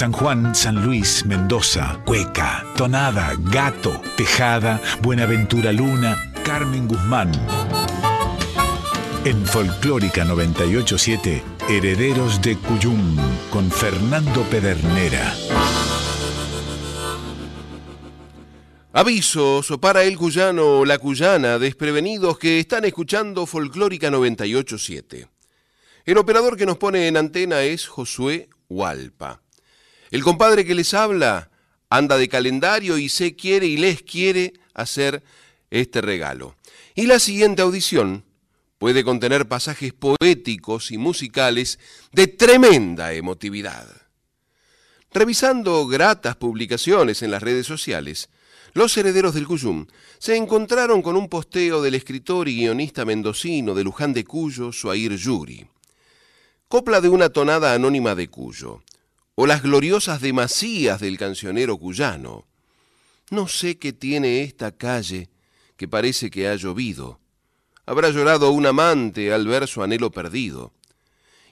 San Juan, San Luis, Mendoza, Cueca, Tonada, Gato, Tejada, Buenaventura Luna, Carmen Guzmán. En Folclórica 987, Herederos de Cuyum, con Fernando Pedernera. Avisos para el cuyano o la cuyana desprevenidos que están escuchando Folclórica 987. El operador que nos pone en antena es Josué Hualpa. El compadre que les habla anda de calendario y se quiere y les quiere hacer este regalo. Y la siguiente audición puede contener pasajes poéticos y musicales de tremenda emotividad. Revisando gratas publicaciones en las redes sociales, los herederos del Cuyum se encontraron con un posteo del escritor y guionista mendocino de Luján de Cuyo, Suair Yuri. Copla de una tonada anónima de Cuyo, o las gloriosas demasías del cancionero cuyano. No sé qué tiene esta calle que parece que ha llovido, habrá llorado un amante al ver su anhelo perdido.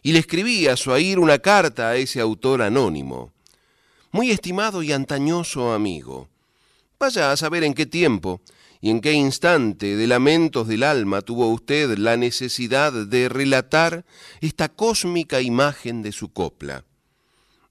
Y le escribí a Suair una carta a ese autor anónimo. Muy estimado y antañoso amigo, vaya a saber en qué tiempo y en qué instante de lamentos del alma tuvo usted la necesidad de relatar esta cósmica imagen de su copla.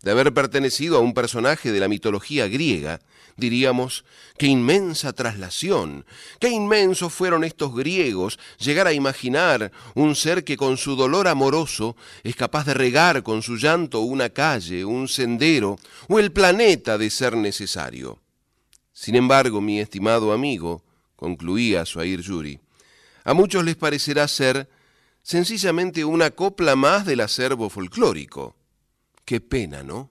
De haber pertenecido a un personaje de la mitología griega, diríamos, qué inmensa traslación, qué inmensos fueron estos griegos llegar a imaginar un ser que con su dolor amoroso es capaz de regar con su llanto una calle, un sendero o el planeta de ser necesario. Sin embargo, mi estimado amigo, concluía Suair Yuri, a muchos les parecerá ser sencillamente una copla más del acervo folclórico. Qué pena, ¿no?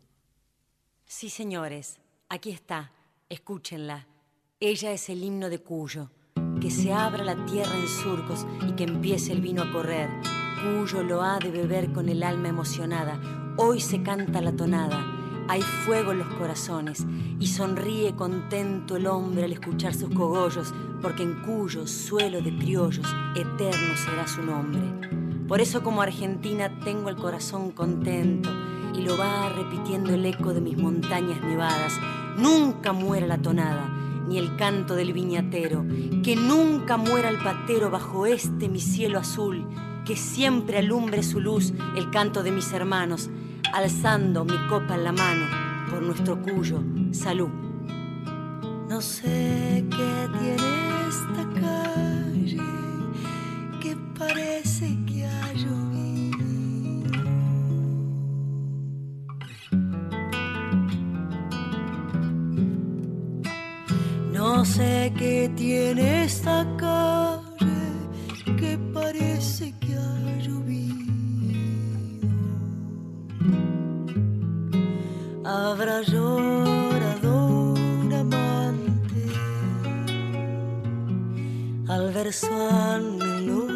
Sí, señores, aquí está. Escúchenla. Ella es el himno de Cuyo. Que se abra la tierra en surcos y que empiece el vino a correr. Cuyo lo ha de beber con el alma emocionada. Hoy se canta la tonada. Hay fuego en los corazones y sonríe contento el hombre al escuchar sus cogollos, porque en Cuyo suelo de criollos eterno será su nombre. Por eso como Argentina tengo el corazón contento y lo va repitiendo el eco de mis montañas nevadas. Nunca muera la tonada, ni el canto del viñatero, que nunca muera el patero bajo este mi cielo azul, que siempre alumbre su luz el canto de mis hermanos, alzando mi copa en la mano por nuestro cuyo salud. No sé qué tiene esta calle que parece que ha sé qué tiene esta calle que parece que ha llovido. Habrá llorado un amante al ver anhelo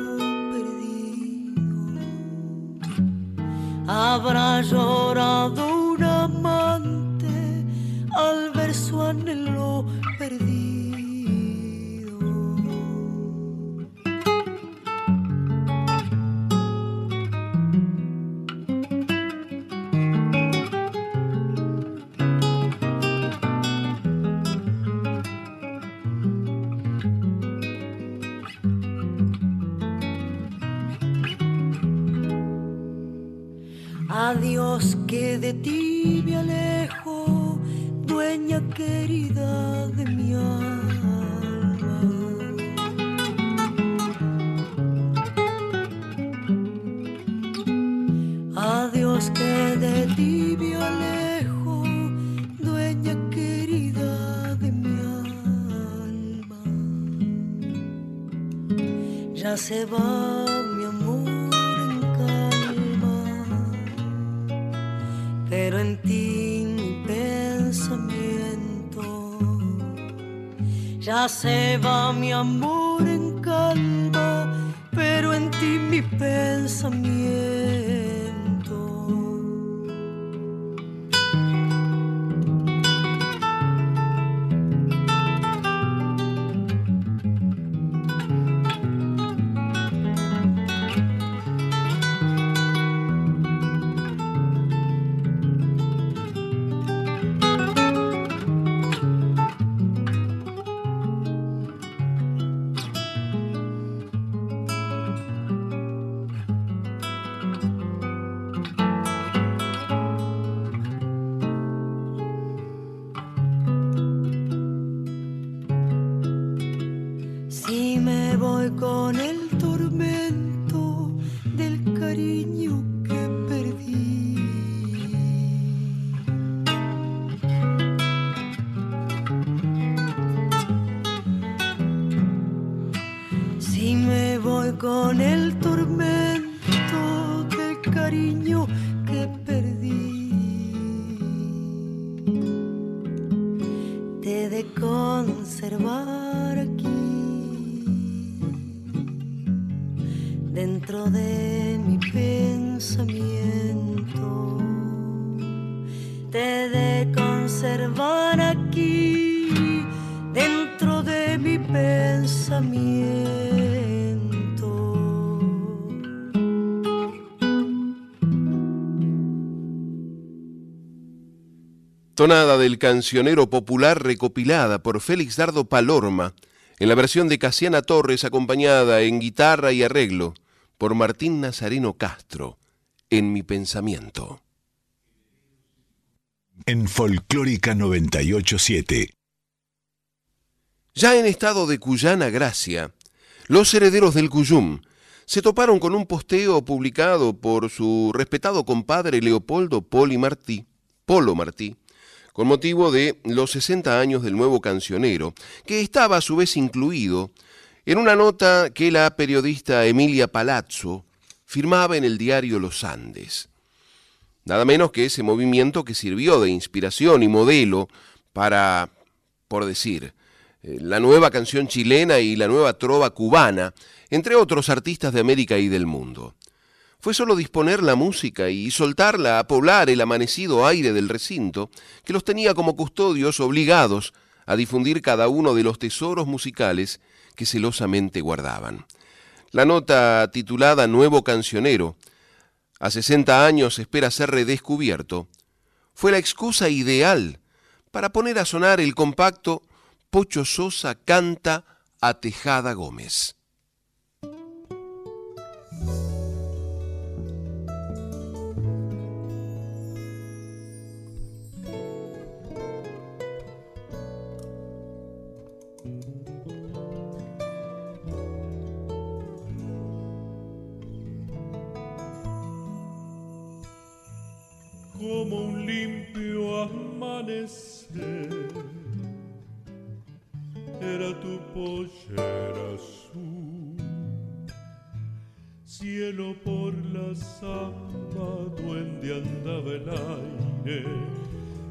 perdido. Habrá llorado un amante al ver su anhelo perdido. Adiós que de ti me alejo, dueña querida de mi alma. Adiós que de ti me alejo, dueña querida de mi alma. Ya se va se va Tonada del cancionero popular recopilada por Félix Dardo Palorma en la versión de Casiana Torres acompañada en guitarra y arreglo por Martín Nazareno Castro, en mi pensamiento. En Folclórica 987. Ya en estado de Cuyana Gracia, los herederos del Cuyum se toparon con un posteo publicado por su respetado compadre Leopoldo Poli Martí, Polo Martí, con motivo de los 60 años del nuevo cancionero, que estaba a su vez incluido en una nota que la periodista Emilia Palazzo firmaba en el diario Los Andes. Nada menos que ese movimiento que sirvió de inspiración y modelo para, por decir, eh, la nueva canción chilena y la nueva trova cubana, entre otros artistas de América y del mundo. Fue solo disponer la música y soltarla a poblar el amanecido aire del recinto, que los tenía como custodios obligados a difundir cada uno de los tesoros musicales que celosamente guardaban. La nota titulada Nuevo Cancionero, a 60 años espera ser redescubierto, fue la excusa ideal para poner a sonar el compacto Pocho Sosa canta a Tejada Gómez. Era tu pollera azul, cielo por la samba, duende andaba el aire,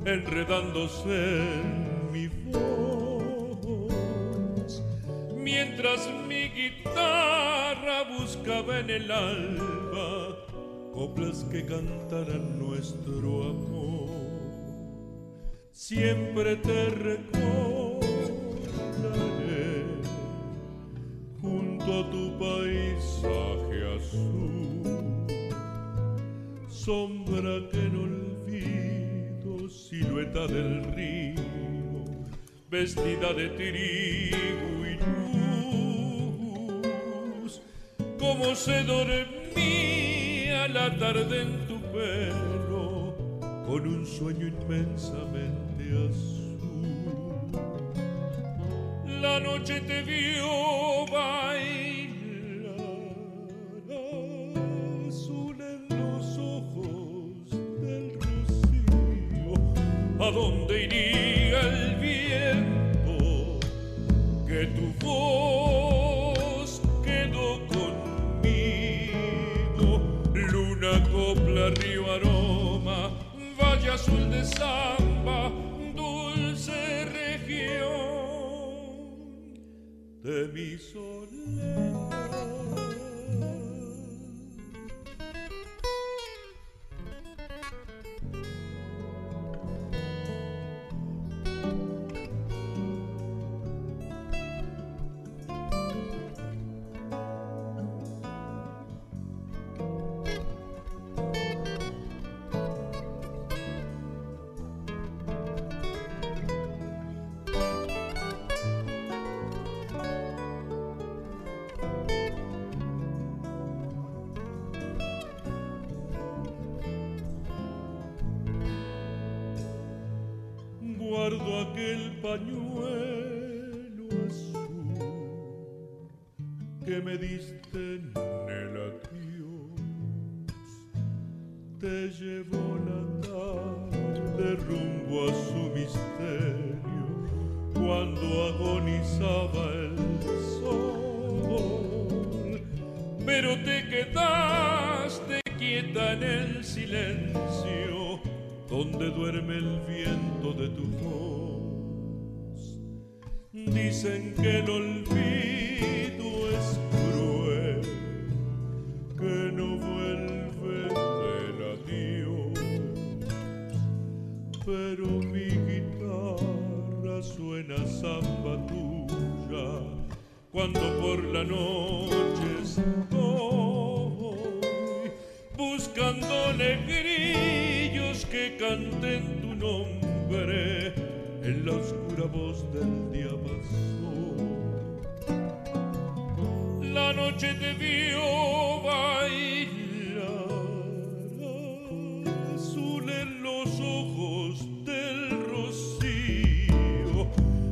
enredándose en mi voz, mientras mi guitarra buscaba en el alba coplas que cantarán nuestro amor. Siempre te recordaré. Junto a tu paisaje azul, sombra que no olvido, silueta del río, vestida de trigo y luz, como se dormía la tarde en tu pelo con un sueño inmensamente La noche te vio bailar azul en los ojos del rocío. ¿A dónde iría de mi soledad. Noche te vio bailar, azul en los ojos del rocío,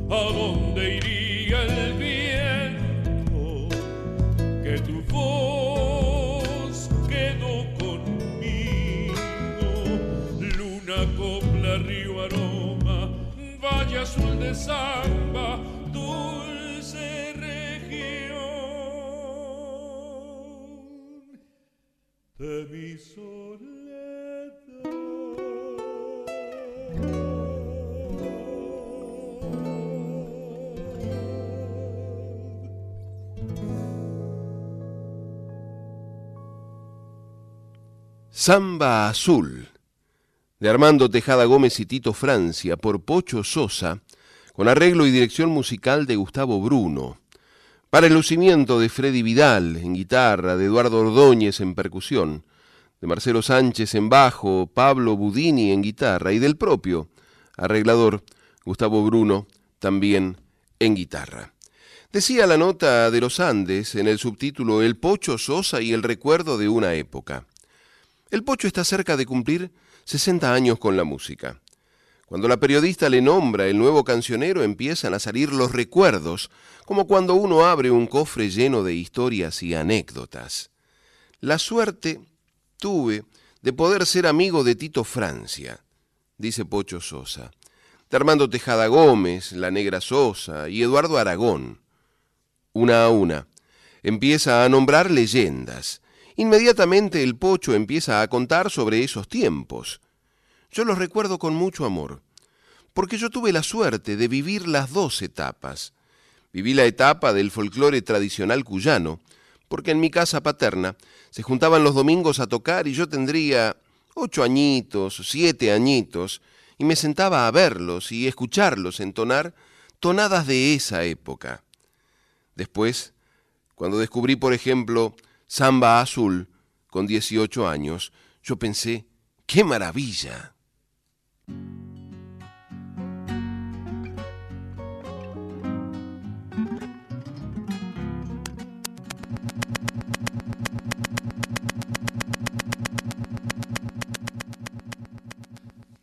a dónde iría el viento que tu voz quedó conmigo, luna, copla, río, aroma, valle azul de samba, Samba Azul, de Armando Tejada Gómez y Tito Francia, por Pocho Sosa, con arreglo y dirección musical de Gustavo Bruno. Para el lucimiento de Freddy Vidal en guitarra, de Eduardo Ordóñez en percusión, de Marcelo Sánchez en bajo, Pablo Budini en guitarra y del propio arreglador Gustavo Bruno también en guitarra. Decía la nota de los Andes en el subtítulo El Pocho Sosa y el recuerdo de una época. El Pocho está cerca de cumplir 60 años con la música. Cuando la periodista le nombra el nuevo cancionero empiezan a salir los recuerdos, como cuando uno abre un cofre lleno de historias y anécdotas. La suerte tuve de poder ser amigo de Tito Francia, dice Pocho Sosa, de Armando Tejada Gómez, La Negra Sosa y Eduardo Aragón. Una a una, empieza a nombrar leyendas. Inmediatamente el Pocho empieza a contar sobre esos tiempos. Yo los recuerdo con mucho amor, porque yo tuve la suerte de vivir las dos etapas. Viví la etapa del folclore tradicional cuyano, porque en mi casa paterna se juntaban los domingos a tocar y yo tendría ocho añitos, siete añitos, y me sentaba a verlos y escucharlos entonar tonadas de esa época. Después, cuando descubrí, por ejemplo, Samba Azul, con 18 años, yo pensé, ¡qué maravilla!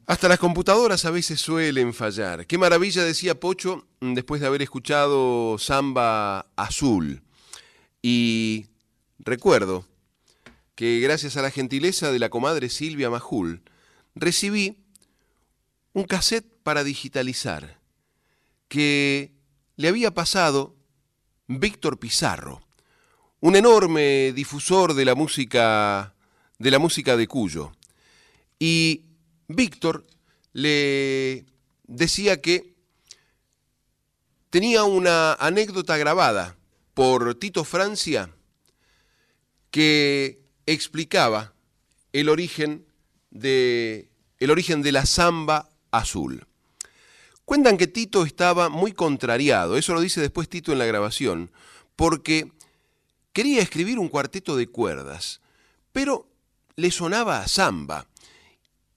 Hasta las computadoras a veces suelen fallar. Qué maravilla decía Pocho después de haber escuchado Samba Azul. Y recuerdo que gracias a la gentileza de la comadre Silvia Majul, recibí un cassette para digitalizar que le había pasado Víctor Pizarro, un enorme difusor de la música de la música de Cuyo. Y Víctor le decía que tenía una anécdota grabada por Tito Francia que explicaba el origen de, el origen de la samba azul. Cuentan que Tito estaba muy contrariado, eso lo dice después Tito en la grabación, porque quería escribir un cuarteto de cuerdas, pero le sonaba a samba.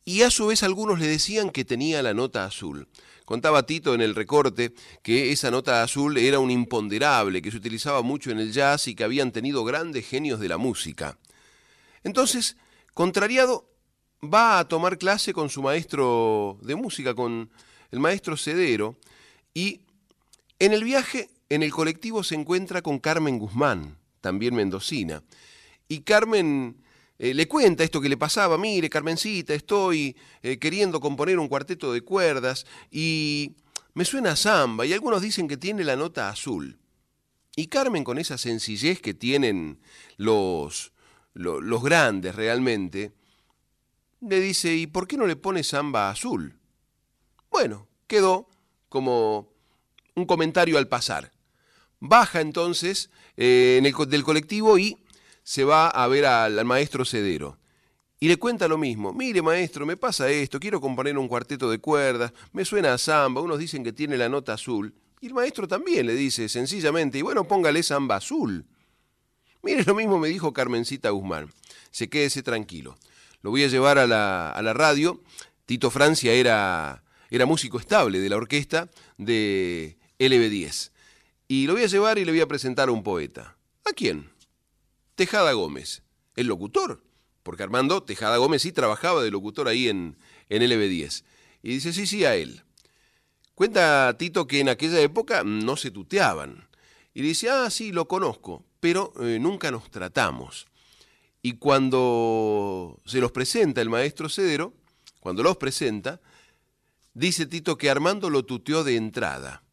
Y a su vez algunos le decían que tenía la nota azul. Contaba Tito en el recorte que esa nota azul era un imponderable, que se utilizaba mucho en el jazz y que habían tenido grandes genios de la música. Entonces, contrariado, va a tomar clase con su maestro de música, con el maestro Cedero, y en el viaje, en el colectivo, se encuentra con Carmen Guzmán, también mendocina. Y Carmen eh, le cuenta esto que le pasaba, mire, Carmencita, estoy eh, queriendo componer un cuarteto de cuerdas y me suena a samba y algunos dicen que tiene la nota azul. Y Carmen con esa sencillez que tienen los, los, grandes realmente, le dice, ¿y por qué no le pone samba azul? Bueno, quedó como un comentario al pasar. Baja entonces eh, en el, del colectivo y se va a ver al, maestro Cedero y le cuenta lo mismo. Mire, maestro, me pasa esto, quiero componer un cuarteto de cuerdas, me suena a samba, unos dicen que tiene la nota azul. Y el maestro también le dice sencillamente, y bueno, póngale samba azul. Mire, lo mismo me dijo Carmencita Guzmán. Se quédese tranquilo. Lo voy a llevar a la, a la radio. Tito Francia era, era músico estable de la orquesta de LB10. Y lo voy a llevar y le voy a presentar a un poeta. ¿A quién? Tejada Gómez, el locutor, porque Armando Tejada Gómez sí trabajaba de locutor ahí en, en LB10. Y dice, sí, sí, a él. Cuenta Tito que en aquella época no se tuteaban. Y dice, ah, sí, lo conozco, pero eh, nunca nos tratamos. Y cuando se los presenta el maestro Cedero, cuando los presenta, dice Tito que Armando lo tuteó de entrada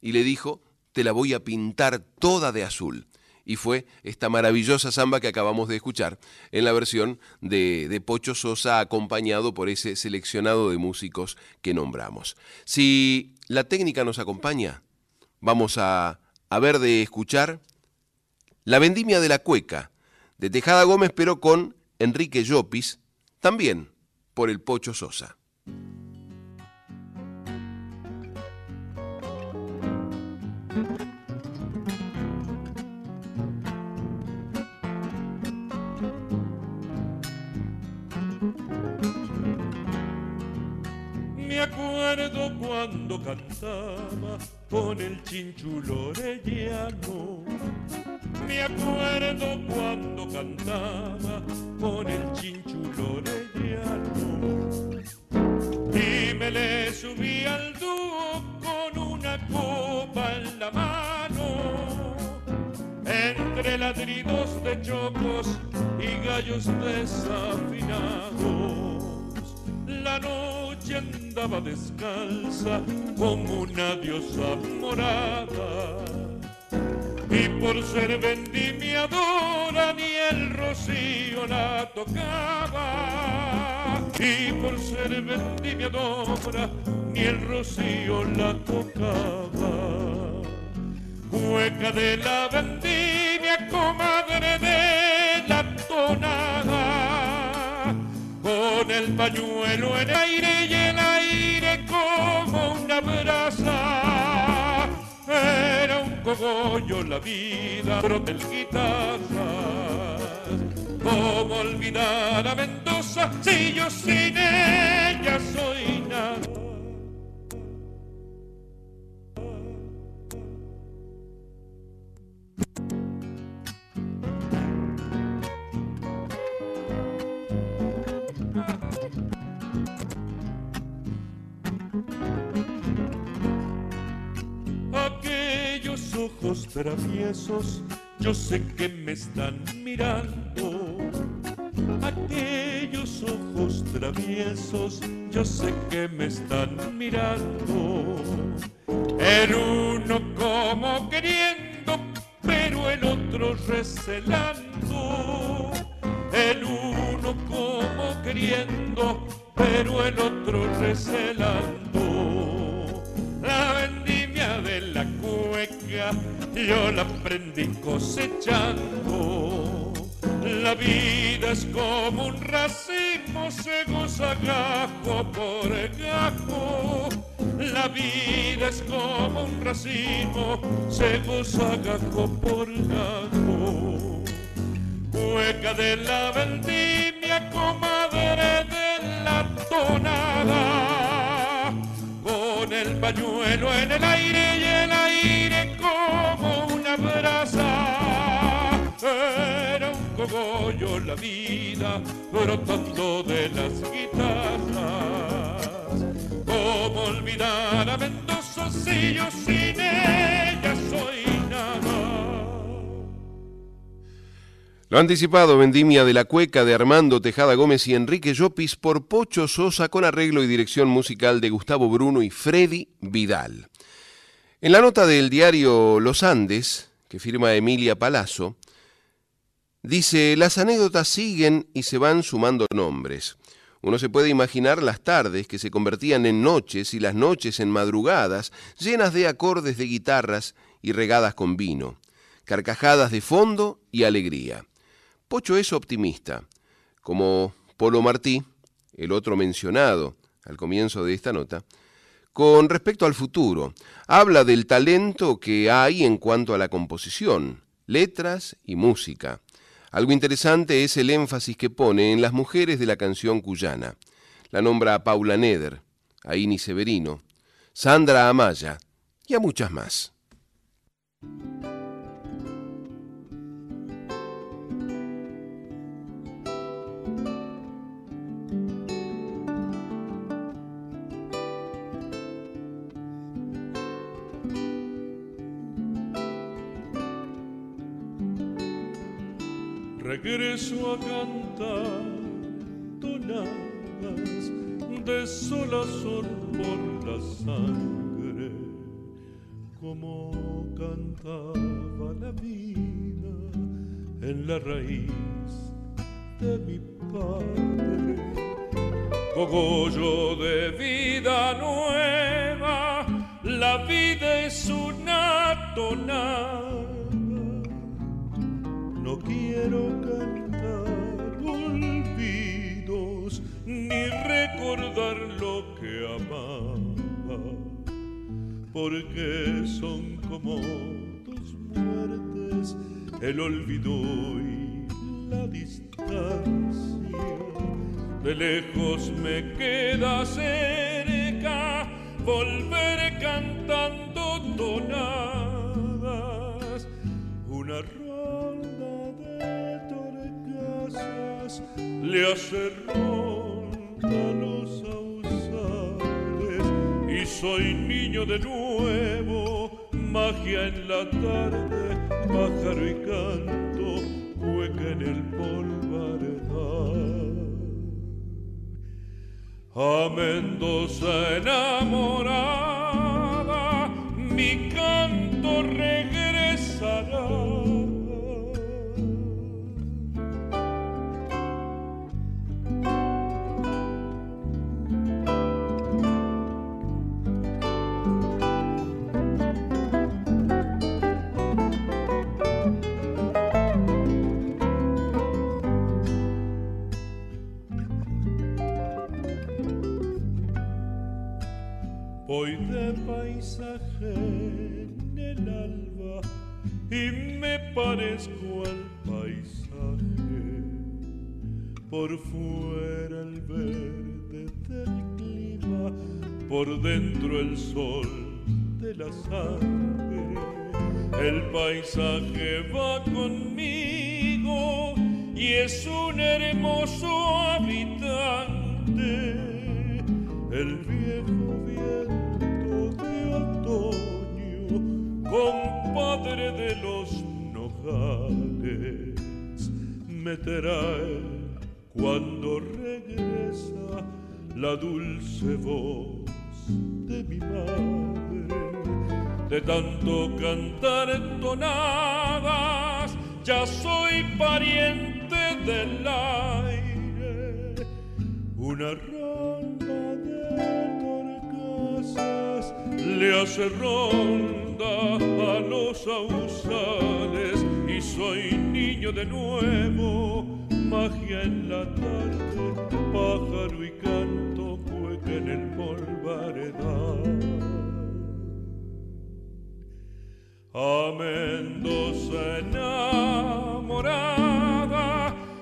y le dijo, te la voy a pintar toda de azul y fue esta maravillosa samba que acabamos de escuchar en la versión de, Pocho Sosa acompañado por ese seleccionado de músicos que nombramos. Si la técnica nos acompaña, vamos a, a ver de escuchar La vendimia de la cueca de Tejada Gómez pero con Enrique Llopis, también por el Pocho Sosa. Me acuerdo cuando cantaba con el chinchulo orellano. Me acuerdo cuando cantaba con el chinchulo orellano. Y me le subí al dúo con una copa en la mano. Entre ladridos de chocos y gallos desafinados. La noche andaba descalza como una diosa morada. Y por ser vendimiadora ni el rocío la tocaba. Y por ser vendimiadora ni el rocío la tocaba. Hueca de la vendimia, comadre de la tonada con el pañuelo en el aire y el aire como una brasa. Era un cogollo la vida, pero del guitarras. ¿Cómo olvidar a Mendoza si yo sin ella soy nada? Traviesos, yo sé que me están mirando. Aquellos ojos traviesos, yo sé que me están mirando. El uno como queriendo, pero el otro recelando. El uno como queriendo, pero el otro recelando. Yo la aprendí cosechando. La vida es como un racimo, se goza gajo por gajo. La vida es como un racimo, se goza gajo por gajo. Cueca de la vendimia, comadre de la tonada. Con el pañuelo en el aire y el aire una brasa. Era un cogollo la vida, brotando de las guitarras. ¿Cómo olvidar a Mendoza si yo sin ella soy nada? Lo anticipado, Vendimia de la Cueca de Armando Tejada Gómez y Enrique Llopis por Pocho Sosa con arreglo y dirección musical de Gustavo Bruno y Freddy Vidal. En la nota del diario Los Andes, que firma Emilia Palazzo, dice, las anécdotas siguen y se van sumando nombres. Uno se puede imaginar las tardes que se convertían en noches y las noches en madrugadas, llenas de acordes de guitarras y regadas con vino, carcajadas de fondo y alegría. Pocho es optimista, como Polo Martí, el otro mencionado al comienzo de esta nota, con respecto al futuro. Habla del talento que hay en cuanto a la composición, letras y música. Algo interesante es el énfasis que pone en las mujeres de la canción cuyana. La nombra a Paula Neder, a Ini Severino, Sandra Amaya y a muchas más. Regreso a cantar tonadas de solazón por la sangre, como cantaba la vida en la raíz de mi padre. Cogollo de vida nueva, la vida es una tonada quiero cantar olvidos ni recordar lo que amaba, porque son como dos muertes, el olvido y la distancia. De lejos me queda cerca volver cantando tonadas, una le hace ronda los ausales y soy niño de nuevo, magia en la tarde, pájaro y canto, hueca en el polvaredal. A Mendoza enamorada, mi canto regresará Voy de paisaje en el alba y me parezco al paisaje. Por fuera el verde del clima, por dentro el sol de la sangre. El paisaje va conmigo y es un hermoso habitante. El viejo compadre de los nogales, me trae cuando regresa la dulce voz de mi madre. De tanto cantar entonadas, ya soy pariente del aire. Una ronda de le hace ronda a los ausales y soy niño de nuevo, magia en la tarde, pájaro y canto, cueca en el polvaredal. A Mendoza enamorada,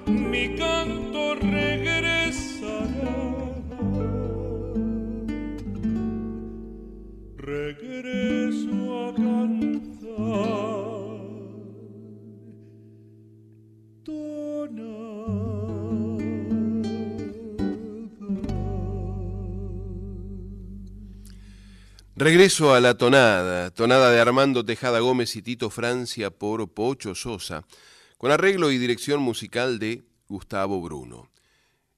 mi canto regresará. Regreso a la tonada, tonada de Armando Tejada Gómez y Tito Francia por Pocho Sosa, con arreglo y dirección musical de Gustavo Bruno.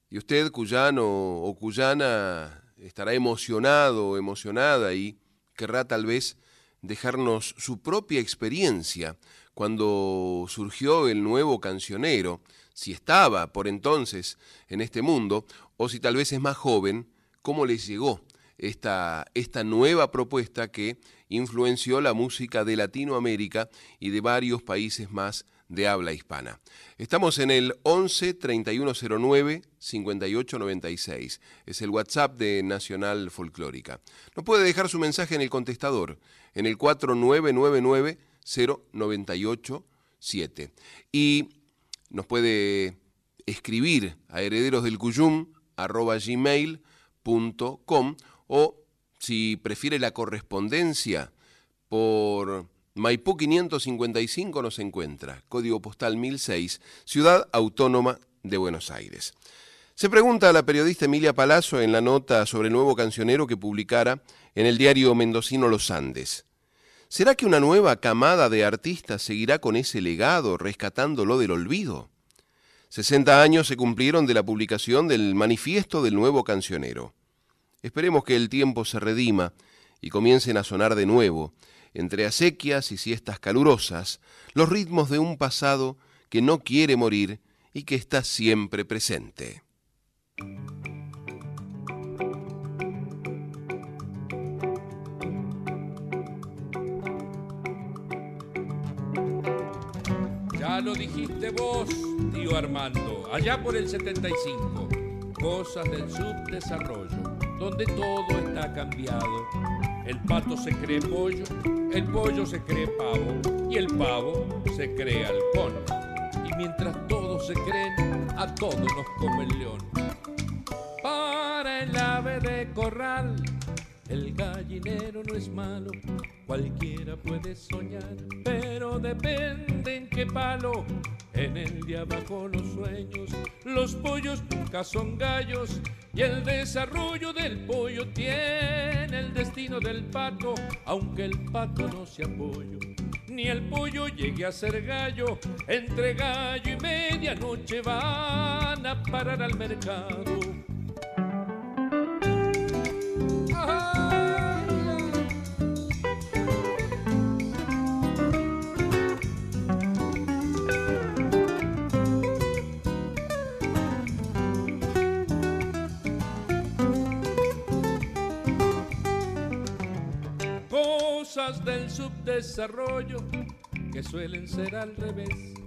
Y usted, cuyano o cuyana, estará emocionado emocionada y querrá tal vez dejarnos su propia experiencia cuando surgió el nuevo cancionero, si estaba por entonces en este mundo, o si tal vez es más joven, cómo les llegó esta, esta nueva propuesta que influenció la música de Latinoamérica y de varios países más de habla hispana. Estamos en el 11 3109 5896. Es el WhatsApp de Nacional Folclórica. Nos puede dejar su mensaje en el contestador, en el 4999 0987. Y nos puede escribir a herederosdelcuyum.com o si prefiere la correspondencia por Maipú 555 nos encuentra, código postal 1006, Ciudad Autónoma de Buenos Aires. Se pregunta a la periodista Emilia Palazzo en la nota sobre el nuevo cancionero que publicara en el diario mendocino Los Andes. ¿Será que una nueva camada de artistas seguirá con ese legado, rescatándolo del olvido? 60 años se cumplieron de la publicación del manifiesto del nuevo cancionero. Esperemos que el tiempo se redima y comiencen a sonar de nuevo entre acequias y siestas calurosas, los ritmos de un pasado que no quiere morir y que está siempre presente. Ya lo dijiste vos, tío Armando, allá por el 75. Cosas del subdesarrollo, donde todo está cambiado el pato se cree pollo, el pollo se cree pavo y el pavo se cree halcón. Y mientras todos se creen, a todos nos come el león. El ave de corral, el gallinero no es malo, cualquiera puede soñar, pero depende en qué palo. En el de abajo los sueños, los pollos nunca son gallos y el desarrollo del pollo tiene el destino del pato, aunque el pato no sea pollo. Ni el pollo llegue a ser gallo, entre gallo y medianoche van a parar al mercado. Del subdesarrollo que suelen ser al revés.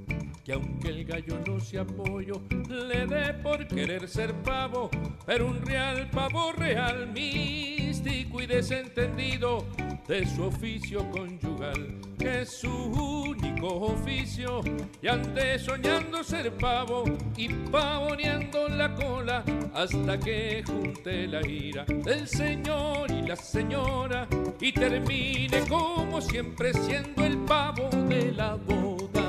Que aunque el gallo no se apoyo, le dé por querer ser pavo, pero un real pavo real, místico y desentendido de su oficio conyugal, que es su único oficio, y ande soñando ser pavo y pavoneando la cola hasta que junte la ira del señor y la señora y termine como siempre siendo el pavo de la boda.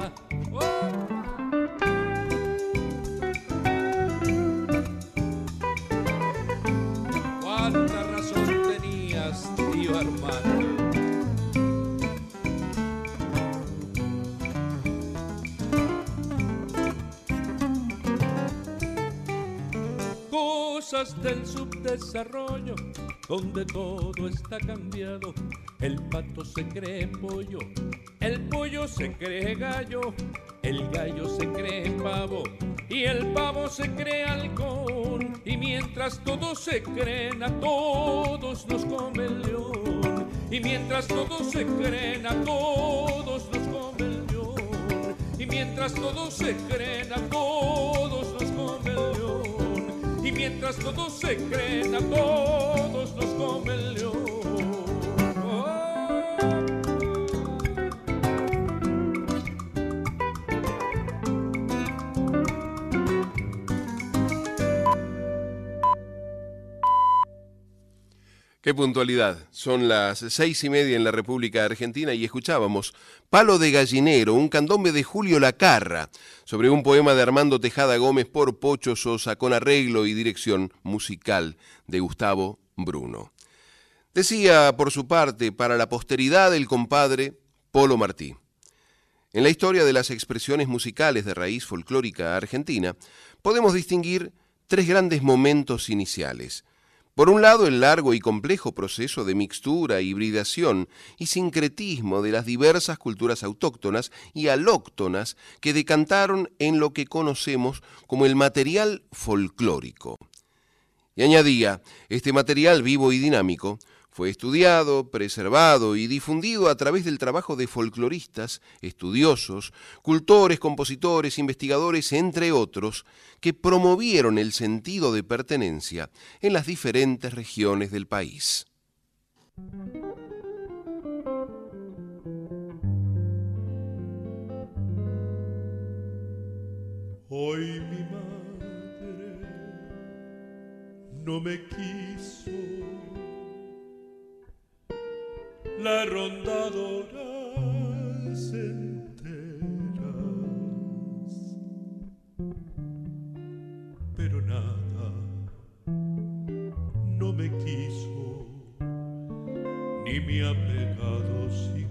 Del subdesarrollo, donde todo está cambiado. El pato se cree pollo, el pollo se cree gallo, el gallo se cree pavo y el pavo se cree halcón. Y mientras todos se creen, a todos nos come el león. Y mientras todos se creen, a todos nos come el león. Y mientras todos se creen, a todos nos come el león y mientras todos se creen a todos nos come el león. Qué puntualidad. Son las seis y media en la República Argentina y escuchábamos Palo de Gallinero, un candombe de Julio Lacarra, sobre un poema de Armando Tejada Gómez por Pocho Sosa, con arreglo y dirección musical de Gustavo Bruno. Decía, por su parte, para la posteridad el compadre Polo Martí. En la historia de las expresiones musicales de raíz folclórica argentina, podemos distinguir tres grandes momentos iniciales. Por un lado, el largo y complejo proceso de mixtura, hibridación y sincretismo de las diversas culturas autóctonas y alóctonas que decantaron en lo que conocemos como el material folclórico. Y añadía, este material vivo y dinámico fue estudiado, preservado y difundido a través del trabajo de folcloristas, estudiosos, cultores, compositores, investigadores, entre otros, que promovieron el sentido de pertenencia en las diferentes regiones del país. Hoy mi madre no me quiso la rondadora enteras, pero nada no me quiso ni me ha pegado siquiera,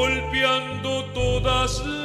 golpeando todas las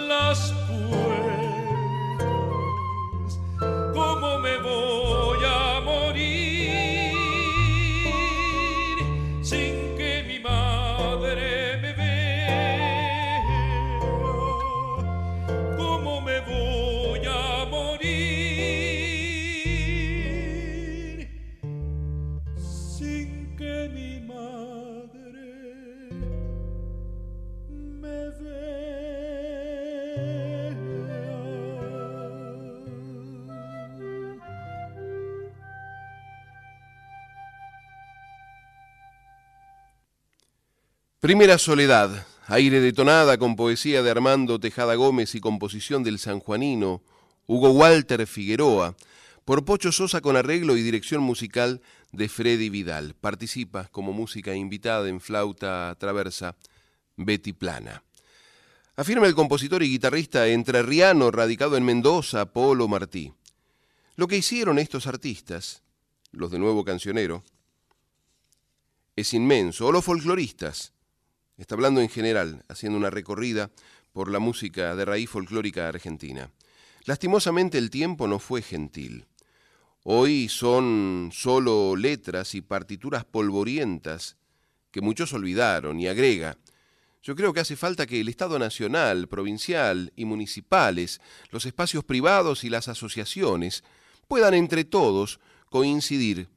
Primera Soledad, aire de tonada con poesía de Armando Tejada Gómez y composición del sanjuanino Hugo Walter Figueroa, por Pocho Sosa con arreglo y dirección musical de Freddy Vidal. Participa como música invitada en flauta traversa Betty Plana. Afirma el compositor y guitarrista entrerriano radicado en Mendoza, Polo Martí. Lo que hicieron estos artistas, los de Nuevo Cancionero, es inmenso, o los folcloristas. Está hablando en general, haciendo una recorrida por la música de raíz folclórica argentina. Lastimosamente el tiempo no fue gentil. Hoy son solo letras y partituras polvorientas que muchos olvidaron y agrega, yo creo que hace falta que el Estado nacional, provincial y municipales, los espacios privados y las asociaciones puedan entre todos coincidir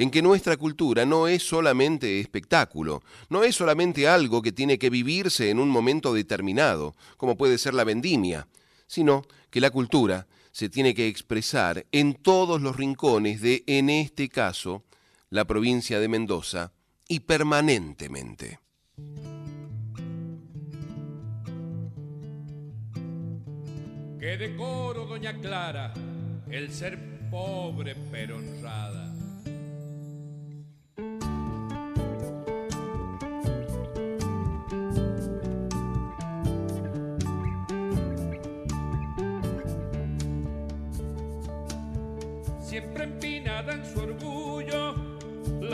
en que nuestra cultura no es solamente espectáculo, no es solamente algo que tiene que vivirse en un momento determinado, como puede ser la vendimia, sino que la cultura se tiene que expresar en todos los rincones de, en este caso, la provincia de Mendoza y permanentemente. Qué decoro, doña Clara, el ser pobre pero honrada.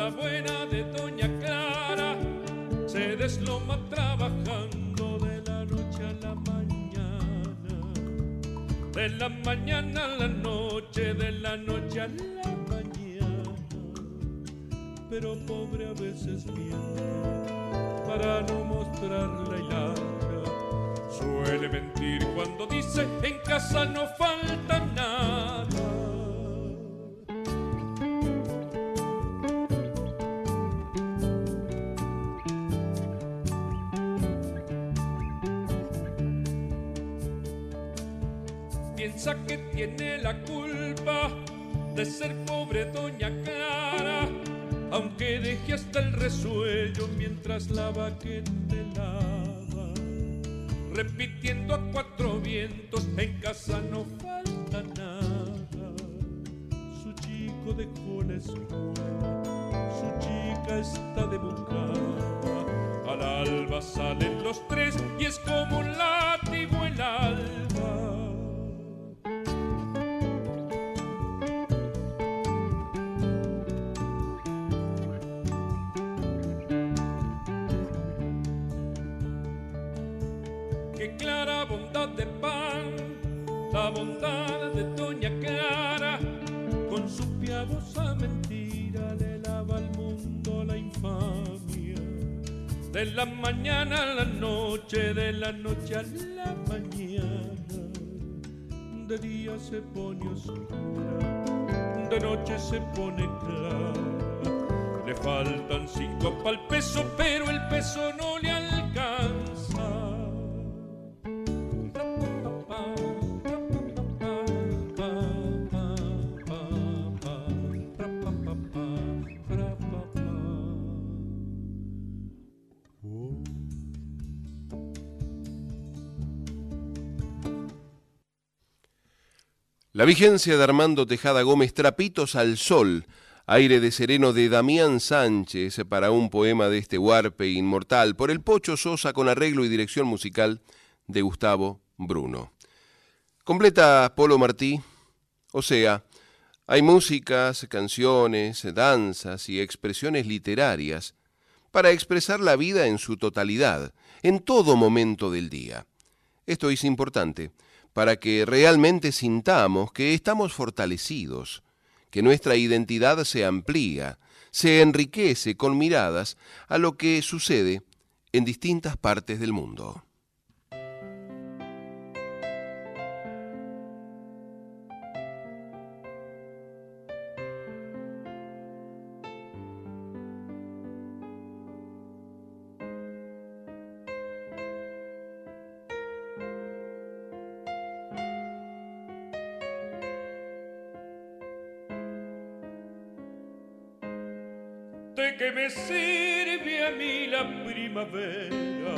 La buena de doña Clara se desloma trabajando de la noche a la mañana. De la mañana a la noche, de la noche a la mañana. Pero pobre a veces miente para no mostrar la. Suele mentir cuando dice en casa no falta nada. Tiene la culpa de ser pobre doña Clara, aunque deje hasta el resuello mientras la vaquete lava. Repitiendo a cuatro vientos, en casa no falta nada. Su chico dejó la escuela, su chica está de buscada. Al alba salen los tres y es como un látigo el. Clara bondad de pan, la bondad de Doña Clara, con su piadosa mentira le lava al mundo la infamia. De la mañana a la noche, de la noche a la mañana, de día se pone oscura, de noche se pone clara. Le faltan cinco pa'l peso, pero el peso no le vigencia de Armando Tejada Gómez, Trapitos al Sol, aire de sereno de Damián Sánchez para un poema de este huarpe inmortal, por el Pocho Sosa con arreglo y dirección musical de Gustavo Bruno. Completa Polo Martí, o sea, hay músicas, canciones, danzas y expresiones literarias para expresar la vida en su totalidad, en todo momento del día. Esto es importante para que realmente sintamos que estamos fortalecidos, que nuestra identidad se amplía, se enriquece con miradas a lo que sucede en distintas partes del mundo. Qué sirve a mí la primavera?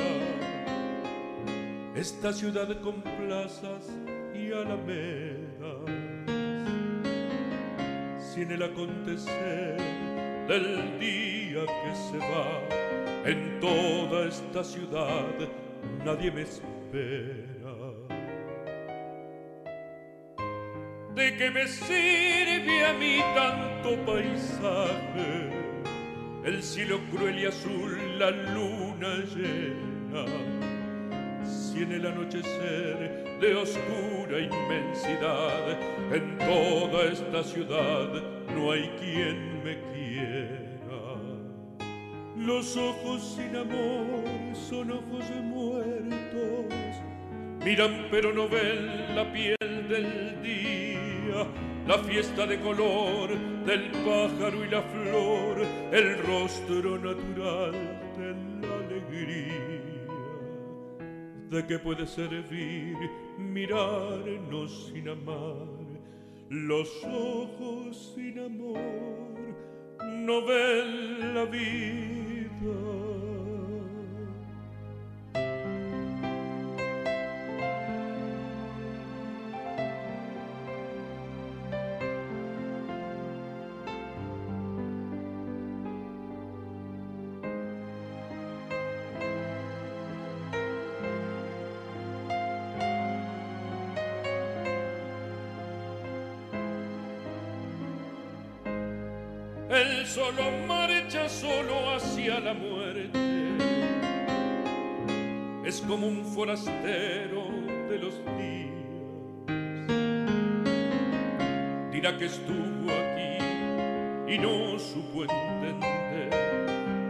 Esta ciudad con plazas y alamedas, sin el acontecer del día que se va, en toda esta ciudad nadie me espera. ¿De qué me sirve a mí tanto paisaje? El cielo cruel y azul, la luna llena. Si en el anochecer de oscura inmensidad, en toda esta ciudad no hay quien me quiera. Los ojos sin amor son ojos de muertos, miran pero no ven la piel del día la fiesta de color del pájaro y la flor, el rostro natural de la alegría. ¿De qué puede servir mirarnos sin amar? Los ojos sin amor no ven la vida. Solo marcha solo hacia la muerte. Es como un forastero de los días. Dirá que estuvo aquí y no supo entender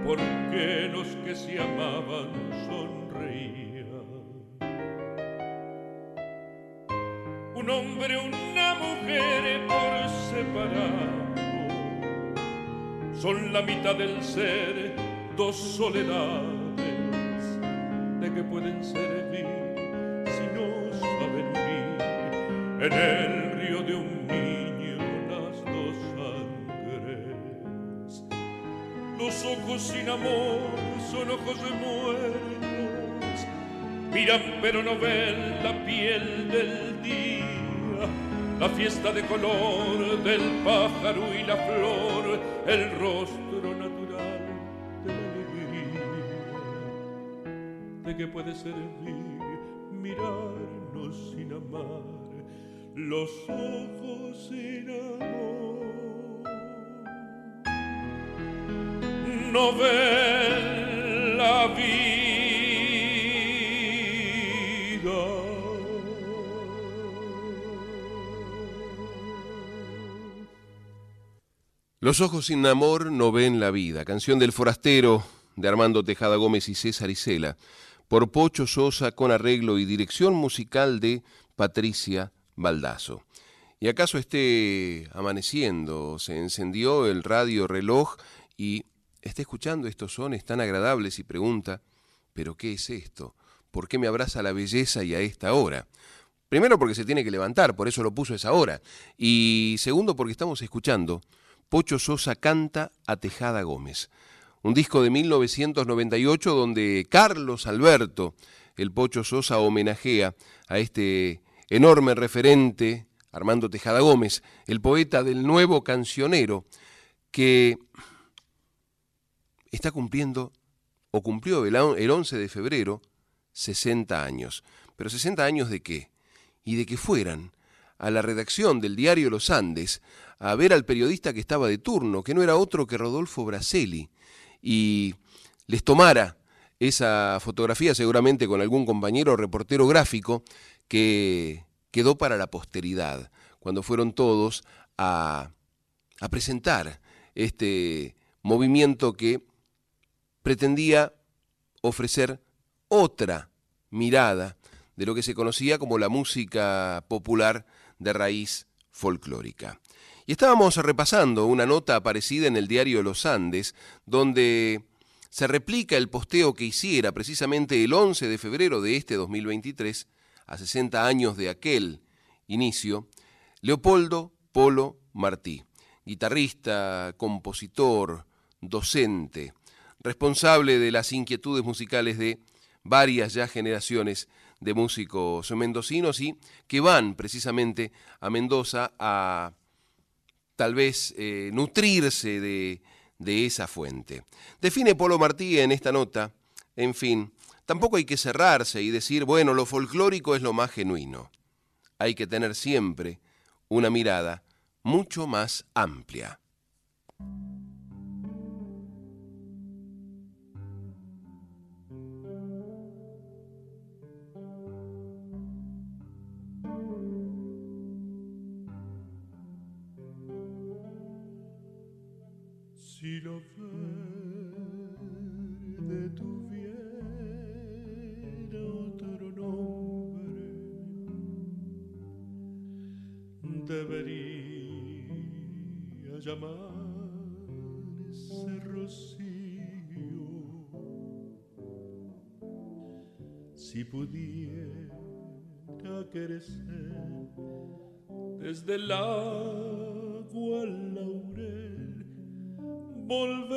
por qué los que se amaban sonreían. Un hombre, una mujer por separado son la mitad del ser, dos soledades. ¿De qué pueden servir si no saben unir en el río de un niño las dos sangres? Los ojos sin amor son ojos de muertos, miran pero no ven la piel del día la fiesta de color del pájaro y la flor, el rostro natural de la alegría. ¿De qué puede servir mirarnos sin amar, los ojos sin amor? No Los ojos sin amor no ven la vida. Canción del forastero de Armando Tejada Gómez y César Isela. Por Pocho Sosa con arreglo y dirección musical de Patricia Baldazo. ¿Y acaso esté amaneciendo? Se encendió el radio reloj y está escuchando estos sones tan agradables y pregunta, ¿pero qué es esto? ¿Por qué me abraza la belleza y a esta hora? Primero porque se tiene que levantar, por eso lo puso a esa hora. Y segundo porque estamos escuchando Pocho Sosa canta a Tejada Gómez. Un disco de 1998 donde Carlos Alberto, el Pocho Sosa, homenajea a este enorme referente, Armando Tejada Gómez, el poeta del nuevo cancionero, que está cumpliendo, o cumplió el 11 de febrero, 60 años. Pero 60 años de qué? Y de que fueran a la redacción del diario Los Andes a ver al periodista que estaba de turno, que no era otro que Rodolfo Braselli, y les tomara esa fotografía seguramente con algún compañero reportero gráfico que quedó para la posteridad, cuando fueron todos a, a presentar este movimiento que pretendía ofrecer otra mirada de lo que se conocía como la música popular de raíz folclórica. Y estábamos repasando una nota aparecida en el diario Los Andes, donde se replica el posteo que hiciera precisamente el 11 de febrero de este 2023, a 60 años de aquel inicio, Leopoldo Polo Martí, guitarrista, compositor, docente, responsable de las inquietudes musicales de varias ya generaciones de músicos mendocinos y que van precisamente a Mendoza a tal vez eh, nutrirse de, de esa fuente. Define Polo Martí en esta nota, en fin, tampoco hay que cerrarse y decir, bueno, lo folclórico es lo más genuino. Hay que tener siempre una mirada mucho más amplia. Si lo verde tuviera otro nombre, debería llamarse Rocío. Si pudiera crecer desde el volver.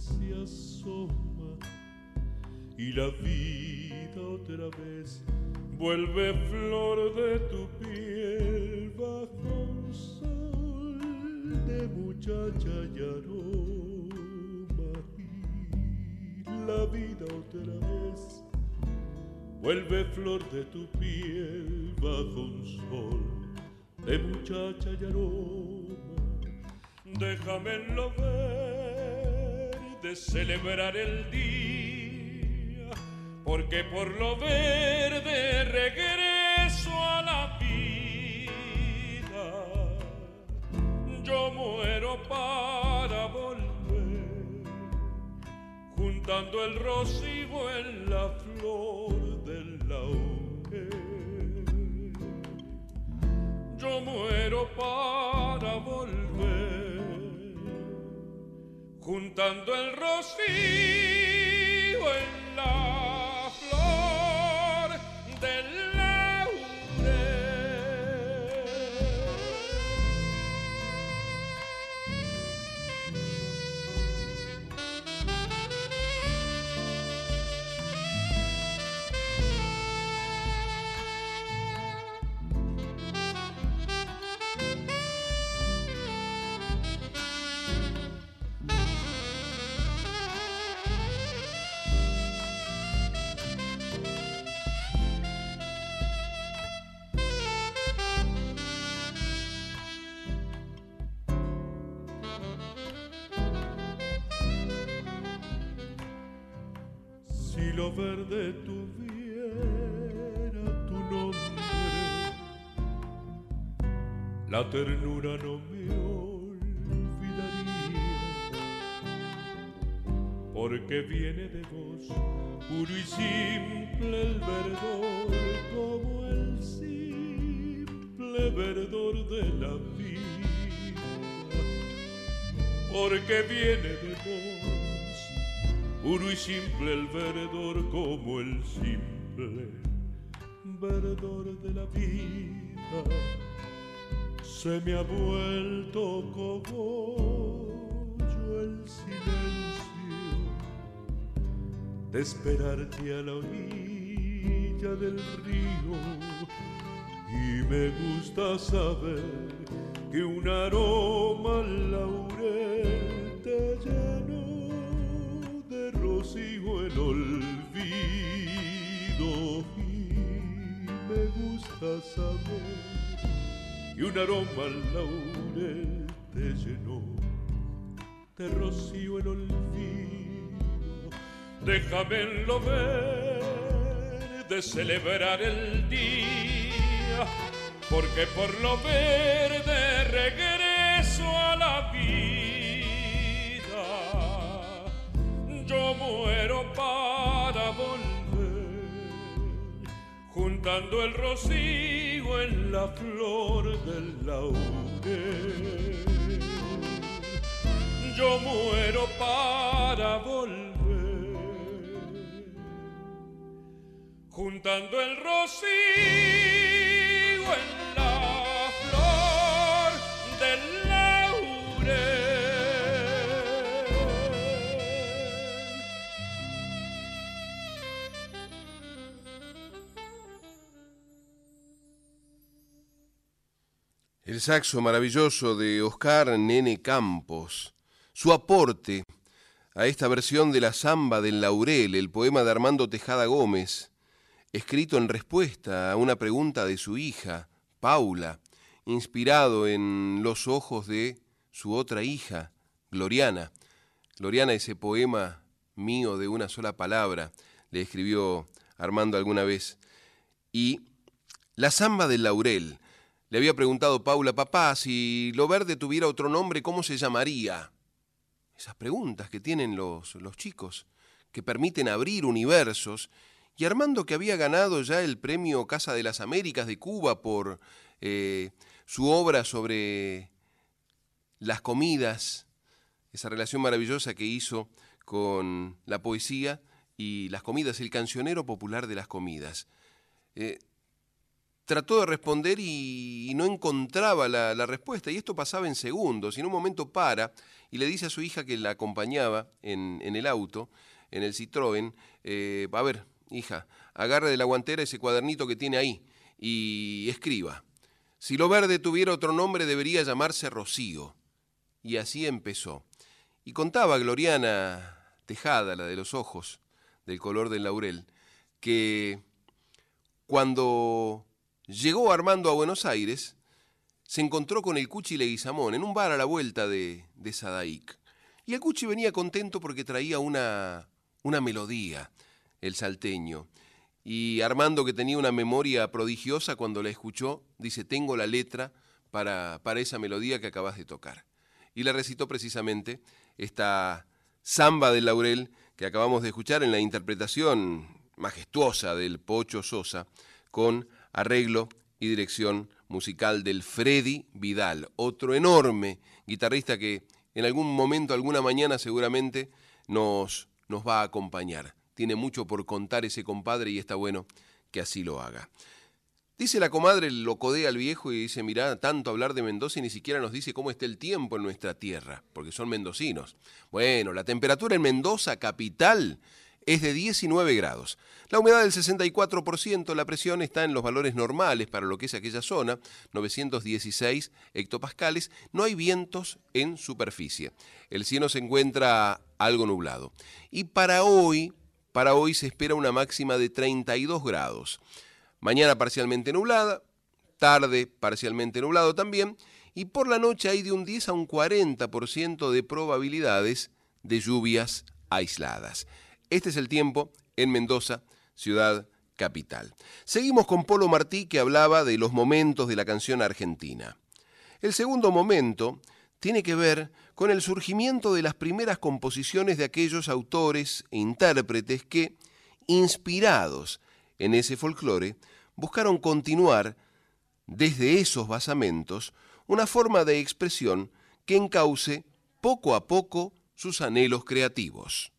Se asoma y la vida otra vez vuelve flor de tu piel bajo un sol de muchacha y aroma. Y la vida otra vez vuelve flor de tu piel bajo un sol de muchacha y aroma. Déjame en celebrar el día porque por lo verde regreso a la vida yo muero para volver, juntando el rocío en la flor del laurel. Yo muero para juntando el rocío en la ternura no me olvidaría, porque viene de vos, puro y simple el verdor, como el simple verdor de la vida, porque viene de vos puro y simple el verdor como el simple verdor de la vida. Se me ha vuelto cogollo el silencio de esperarte a la orilla del río. Y me gusta saber que un aroma laurel te llenó de rocío el olvido. Y me gusta saber que un aroma al laurel te llenó. De rocío el olvido. Déjame en lo verde celebrar el día porque por lo verde regreso juntando el rocío en la flor del laurel. Yo muero para volver, juntando el rocío en El saxo maravilloso de Oscar Nene Campos, su aporte a esta versión de la Zamba del Laurel, el poema de Armando Tejada Gómez, escrito en respuesta a una pregunta de su hija, Paula, inspirado en los ojos de su otra hija, Gloriana. Gloriana, ese poema mío de una sola palabra, le escribió Armando alguna vez. Y la Zamba del Laurel, le había preguntado Paula, papá, si lo verde tuviera otro nombre, ¿cómo se llamaría? Esas preguntas que tienen los, los chicos, que permiten abrir universos. Y Armando, que había ganado ya el premio Casa de las Américas de Cuba por eh, su obra sobre las comidas, esa relación maravillosa que hizo con la poesía y las comidas, el cancionero popular de las comidas. Eh, trató de responder y, no encontraba la, respuesta, y esto pasaba en segundos, y en un momento para y le dice a su hija que la acompañaba en, el auto, en el Citroën, eh, a ver, hija, agarre de la guantera ese cuadernito que tiene ahí y escriba. Si lo verde tuviera otro nombre debería llamarse Rocío. Y así empezó. Y contaba Gloriana Tejada, la de los ojos, del color del laurel, que cuando Llegó Armando a Buenos Aires, se encontró con el Cuchi Leguizamón en un bar a la vuelta de, de Sadaic. Y el Cuchi venía contento porque traía una, una melodía, el salteño. Y Armando, que tenía una memoria prodigiosa, cuando la escuchó, dice, tengo la letra para, para esa melodía que acabas de tocar. Y le recitó precisamente esta samba del laurel que acabamos de escuchar en la interpretación majestuosa del Pocho Sosa con arreglo y dirección musical del Freddy Vidal, otro enorme guitarrista que en algún momento, alguna mañana seguramente nos, nos va a acompañar. Tiene mucho por contar ese compadre y está bueno que así lo haga. Dice la comadre, lo codea al viejo y dice, mirá, tanto hablar de Mendoza y ni siquiera nos dice cómo está el tiempo en nuestra tierra, porque son mendocinos. Bueno, la temperatura en Mendoza, capital, es de 19 grados. La humedad del 64%, la presión está en los valores normales para lo que es aquella zona, 916 hectopascales, no hay vientos en superficie. El cielo se encuentra algo nublado. Y para hoy, para hoy se espera una máxima de 32 grados. Mañana parcialmente nublada, tarde parcialmente nublado también, y por la noche hay de un 10 a un 40% de probabilidades de lluvias aisladas. Este es el tiempo en Mendoza, ciudad capital. Seguimos con Polo Martí que hablaba de los momentos de la canción argentina. El segundo momento tiene que ver con el surgimiento de las primeras composiciones de aquellos autores e intérpretes que, inspirados en ese folclore, buscaron continuar desde esos basamentos una forma de expresión que encauce poco a poco sus anhelos creativos.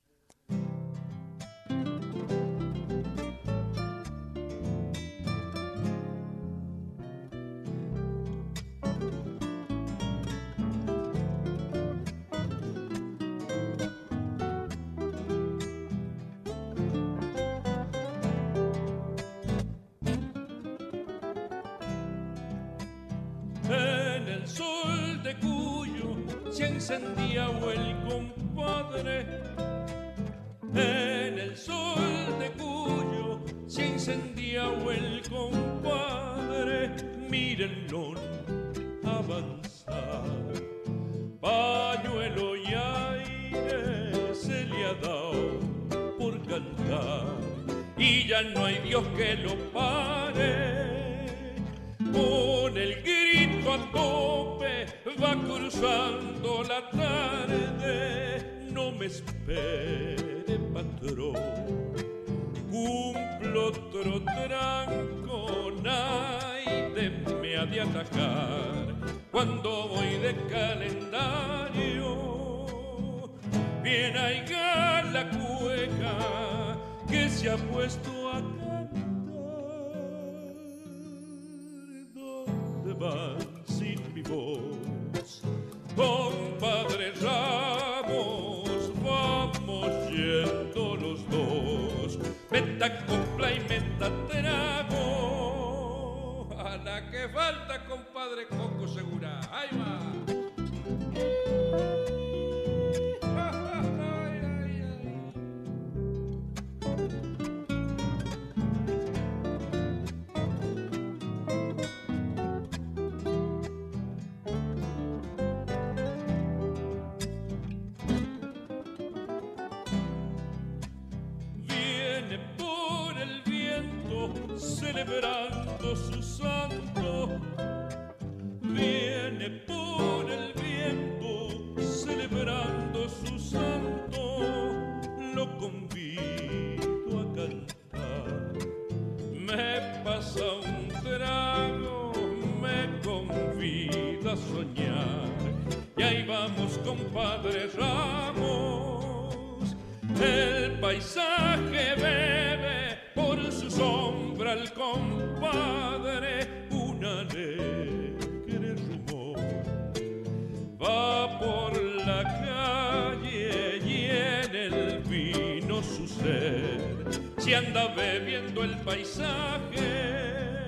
Se anda bebiendo el paisaje.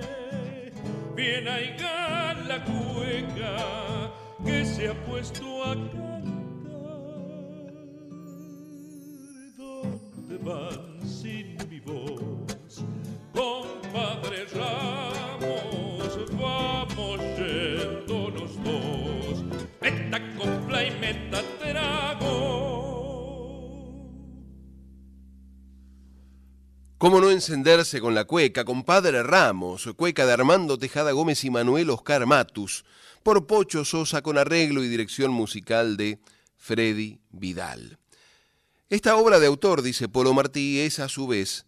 Bien ahí la cueca que se ha puesto a ¿Cómo no encenderse con la cueca, compadre Ramos, cueca de Armando Tejada Gómez y Manuel Oscar Matus, por Pocho Sosa con arreglo y dirección musical de Freddy Vidal? Esta obra de autor, dice Polo Martí, es a su vez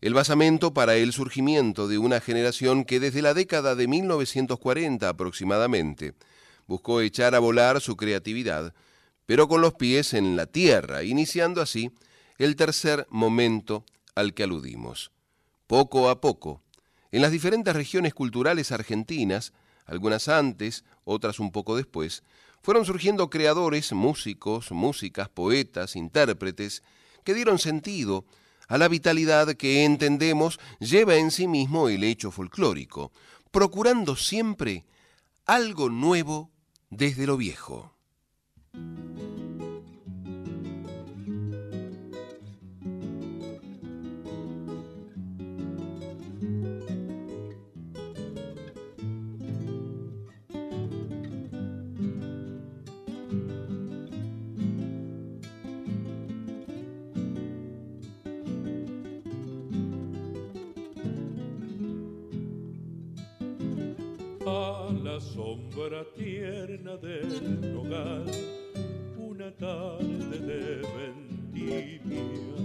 el basamento para el surgimiento de una generación que desde la década de 1940 aproximadamente buscó echar a volar su creatividad, pero con los pies en la tierra, iniciando así el tercer momento al que aludimos. Poco a poco, en las diferentes regiones culturales argentinas, algunas antes, otras un poco después, fueron surgiendo creadores, músicos, músicas, poetas, intérpretes, que dieron sentido a la vitalidad que entendemos lleva en sí mismo el hecho folclórico, procurando siempre algo nuevo desde lo viejo. Sombra tierna del nogal, una tarde de vendimia.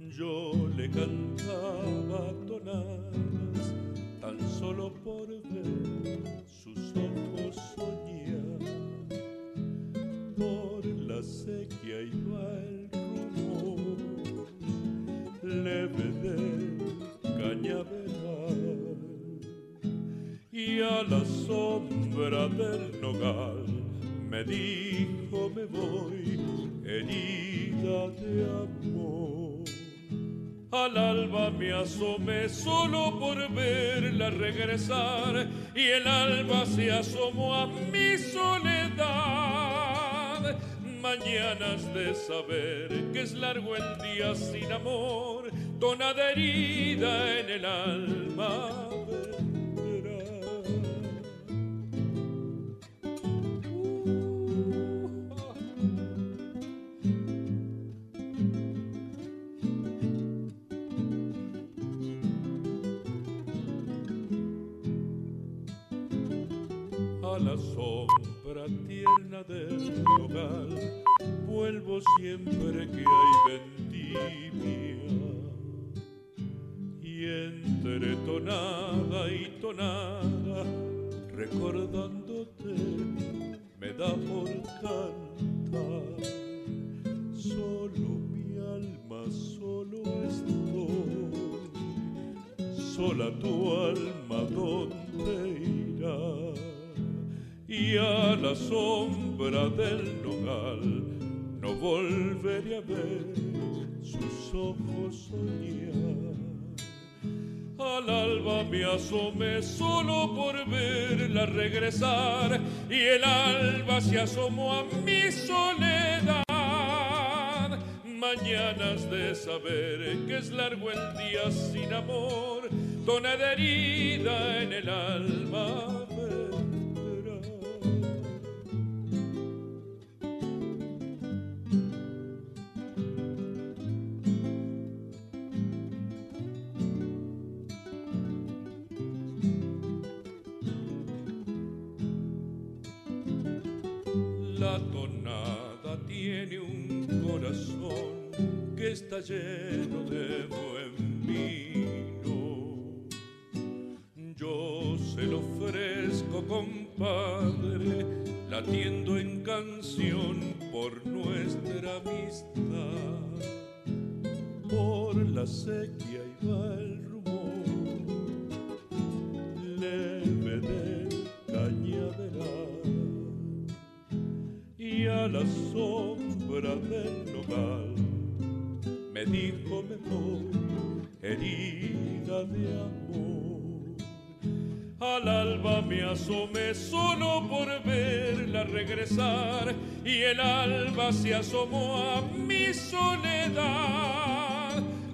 Yo le cantaba tonadas tan solo por ver sus ojos soñar. Por la sequía iba el rumor leve y a la sombra del nogal me dijo me voy herida de amor. Al alba me asomé solo por verla regresar y el alba se asomó a mi soledad. Mañanas de saber que es largo el día sin amor, tonada herida en el alma sombra tierna del hogar vuelvo siempre que hay vendimia. Y entre tonada y tonada recordándote me da por cantar. Solo mi alma solo estoy sola tu alma donde irá y a la sombra del nogal no volveré a ver sus ojos soñar. Al alba me asomé solo por verla regresar y el alba se asomó a mi soledad. Mañanas de saber que es largo el día sin amor, tonada herida en el alma corazón que asomé solo por verla regresar y el alba se asomó a mi soledad.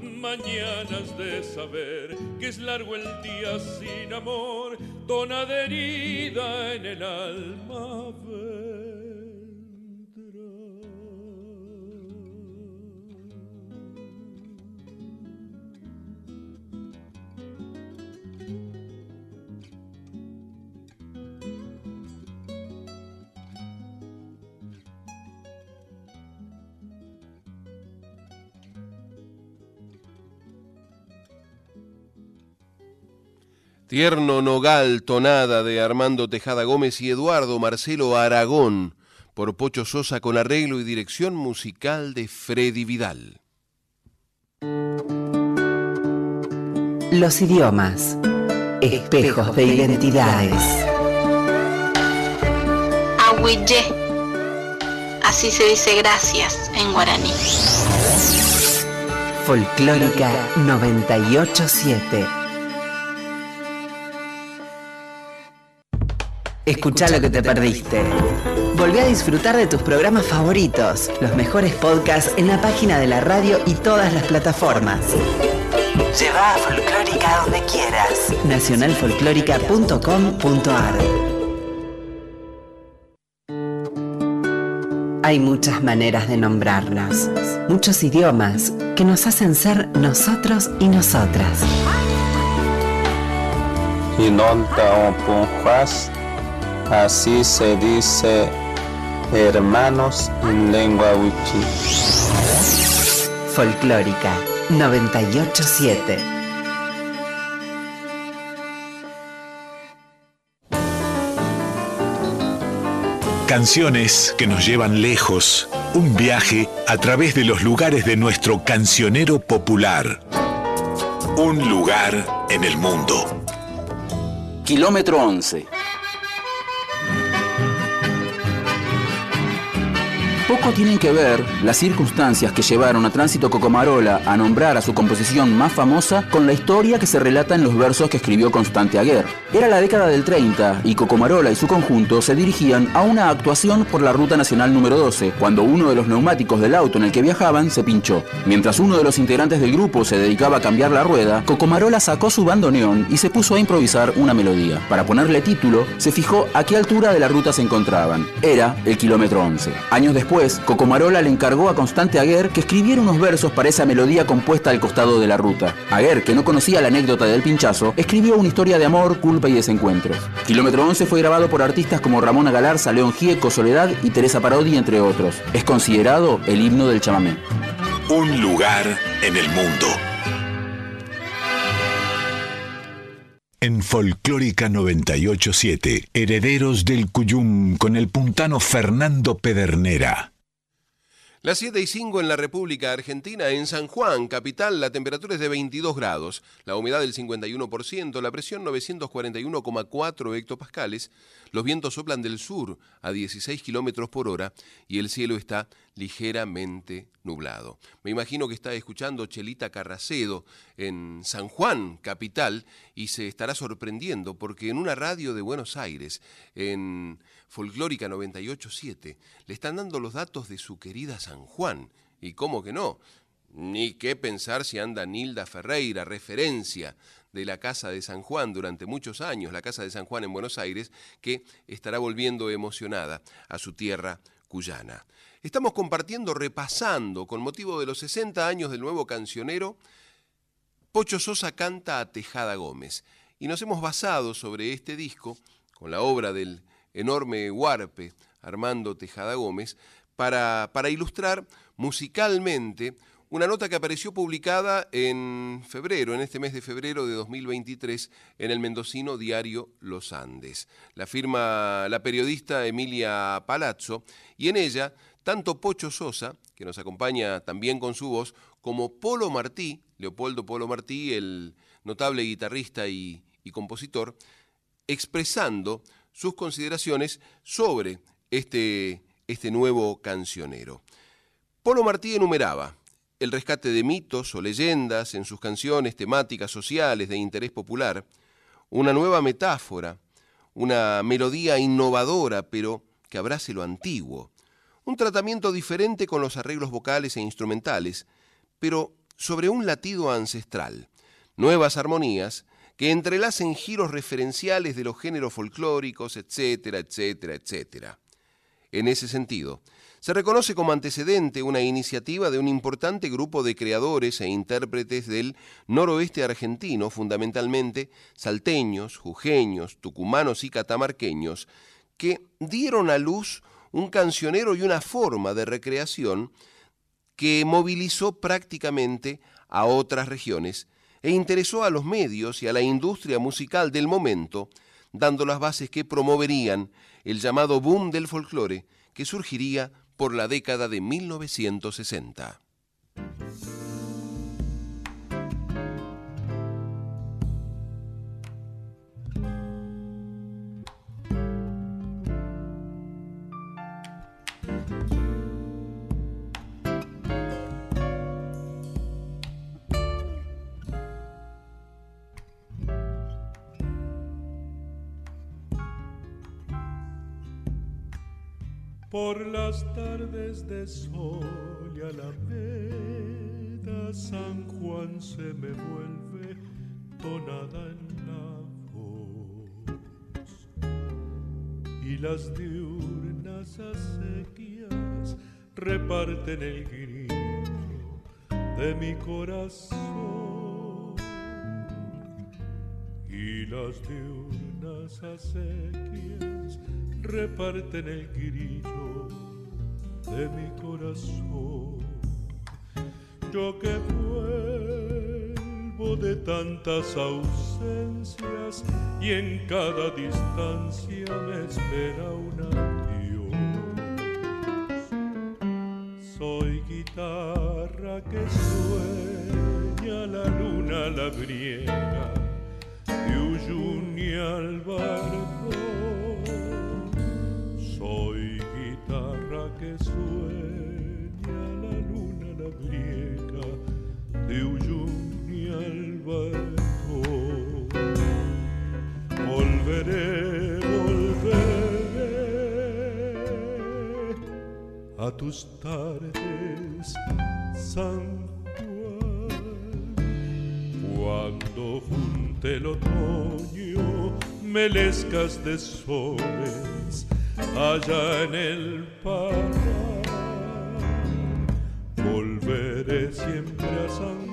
Mañanas de saber que es largo el día sin amor, tona herida en el alma Tierno Nogal, tonada de Armando Tejada Gómez y Eduardo Marcelo Aragón, por Pocho Sosa con arreglo y dirección musical de Freddy Vidal. Los idiomas, espejos de identidades. Ahuille. Así se dice gracias en guaraní. Folclórica 987. Escucha lo que te perdiste. Volvé a disfrutar de tus programas favoritos, los mejores podcasts en la página de la radio y todas las plataformas. Lleva a Folclórica donde quieras. Nacionalfolclórica.com.ar Hay muchas maneras de nombrarnos, muchos idiomas que nos hacen ser nosotros y nosotras. Y así se dice hermanos en lengua wichi. Folclórica 987. Canciones que nos llevan lejos, un viaje a través de los lugares de nuestro cancionero popular. Un lugar en el mundo. Kilómetro 11. Tienen que ver las circunstancias que llevaron a Tránsito Cocomarola a nombrar a su composición más famosa con la historia que se relata en los versos que escribió Constante Aguer. Era la década del 30 y Cocomarola y su conjunto se dirigían a una actuación por la Ruta Nacional número 12, cuando uno de los neumáticos del auto en el que viajaban se pinchó. Mientras uno de los integrantes del grupo se dedicaba a cambiar la rueda, Cocomarola sacó su bandoneón y se puso a improvisar una melodía. Para ponerle título, se fijó a qué altura de la ruta se encontraban. Era el kilómetro 11. Años después, Cocomarola le encargó a Constante Aguer que escribiera unos versos para esa melodía compuesta al costado de la ruta. Aguer, que no conocía la anécdota del pinchazo, escribió una historia de amor, culpa y desencuentros. Kilómetro 11 fue grabado por artistas como Ramona Galarza, León Gieco, Soledad y Teresa Parodi, entre otros. Es considerado el himno del chamamé. Un lugar en el mundo. En Folclórica 987, Herederos del Cuyum con el puntano Fernando Pedernera. Las 7 y 5 en la República Argentina, en San Juan, capital, la temperatura es de 22 grados, la humedad del 51%, la presión 941,4 hectopascales, los vientos soplan del sur a 16 kilómetros por hora y el cielo está ligeramente nublado. Me imagino que está escuchando Chelita Carracedo en San Juan, capital, y se estará sorprendiendo porque en una radio de Buenos Aires, en Folclórica 987, le están dando los datos de su querida San Juan. ¿Y cómo que no? Ni qué pensar si anda Nilda Ferreira, referencia de la Casa de San Juan durante muchos años, la Casa de San Juan en Buenos Aires, que estará volviendo emocionada a su tierra cuyana. Estamos compartiendo, repasando, con motivo de los 60 años del nuevo cancionero, Pocho Sosa canta a Tejada Gómez. Y nos hemos basado sobre este disco, con la obra del enorme Huarpe, Armando Tejada Gómez, para, para ilustrar musicalmente una nota que apareció publicada en febrero, en este mes de febrero de 2023, en el mendocino diario Los Andes. La firma la periodista Emilia Palazzo y en ella tanto Pocho Sosa, que nos acompaña también con su voz, como Polo Martí, Leopoldo Polo Martí, el notable guitarrista y, y compositor, expresando sus consideraciones sobre este, este nuevo cancionero. Polo Martí enumeraba el rescate de mitos o leyendas en sus canciones temáticas sociales de interés popular, una nueva metáfora, una melodía innovadora pero que abrace lo antiguo, un tratamiento diferente con los arreglos vocales e instrumentales, pero sobre un latido ancestral, nuevas armonías que entrelacen giros referenciales de los géneros folclóricos, etcétera, etcétera, etcétera. En ese sentido, se reconoce como antecedente una iniciativa de un importante grupo de creadores e intérpretes del noroeste argentino, fundamentalmente salteños, jujeños, tucumanos y catamarqueños, que dieron a luz un cancionero y una forma de recreación que movilizó prácticamente a otras regiones e interesó a los medios y a la industria musical del momento, dando las bases que promoverían el llamado boom del folclore que surgiría por la década de 1960. Por las tardes de sol y alameda, San Juan se me vuelve tonada en la voz. Y las diurnas acequias reparten el grito de mi corazón. Y las diurnas acequias reparten el grillo de mi corazón. Yo que vuelvo de tantas ausencias y en cada distancia me espera un adiós. Soy guitarra que sueña la luna la briega de Uyuni al tus tardes, San cuando junte el otoño melescas de soles allá en el parral. Volveré siempre a San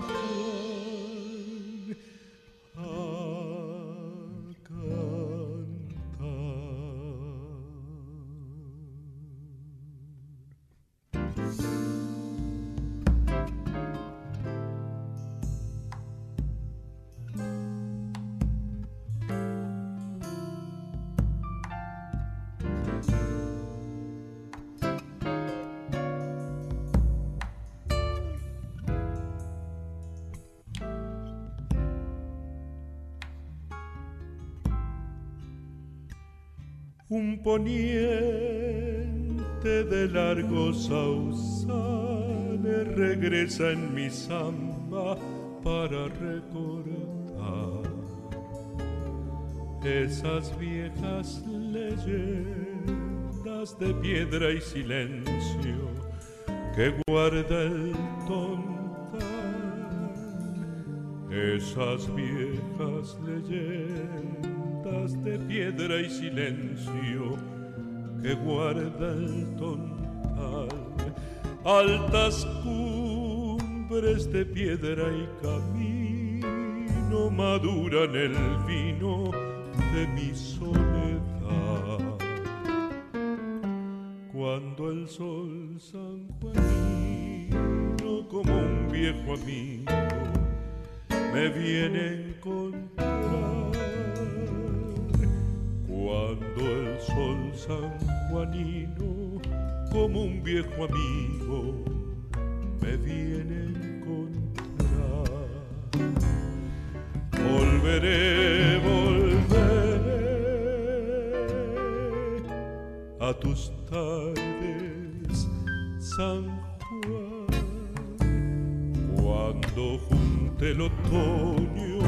un poniente de largos sausales regresa en mi samba para recordar esas viejas leyendas de piedra y silencio que guarda el tontal. Esas viejas leyendas de piedra y silencio que guarda el tontal, altas cumbres de piedra y camino maduran el vino de mi soledad. Cuando el sol sanjuanino como un viejo amigo me viene a encontrar. Cuando el sol sanjuanino como un viejo amigo me viene a encontrar. Volveré, volveré a tus tardes, San Juan, cuando junte el otoño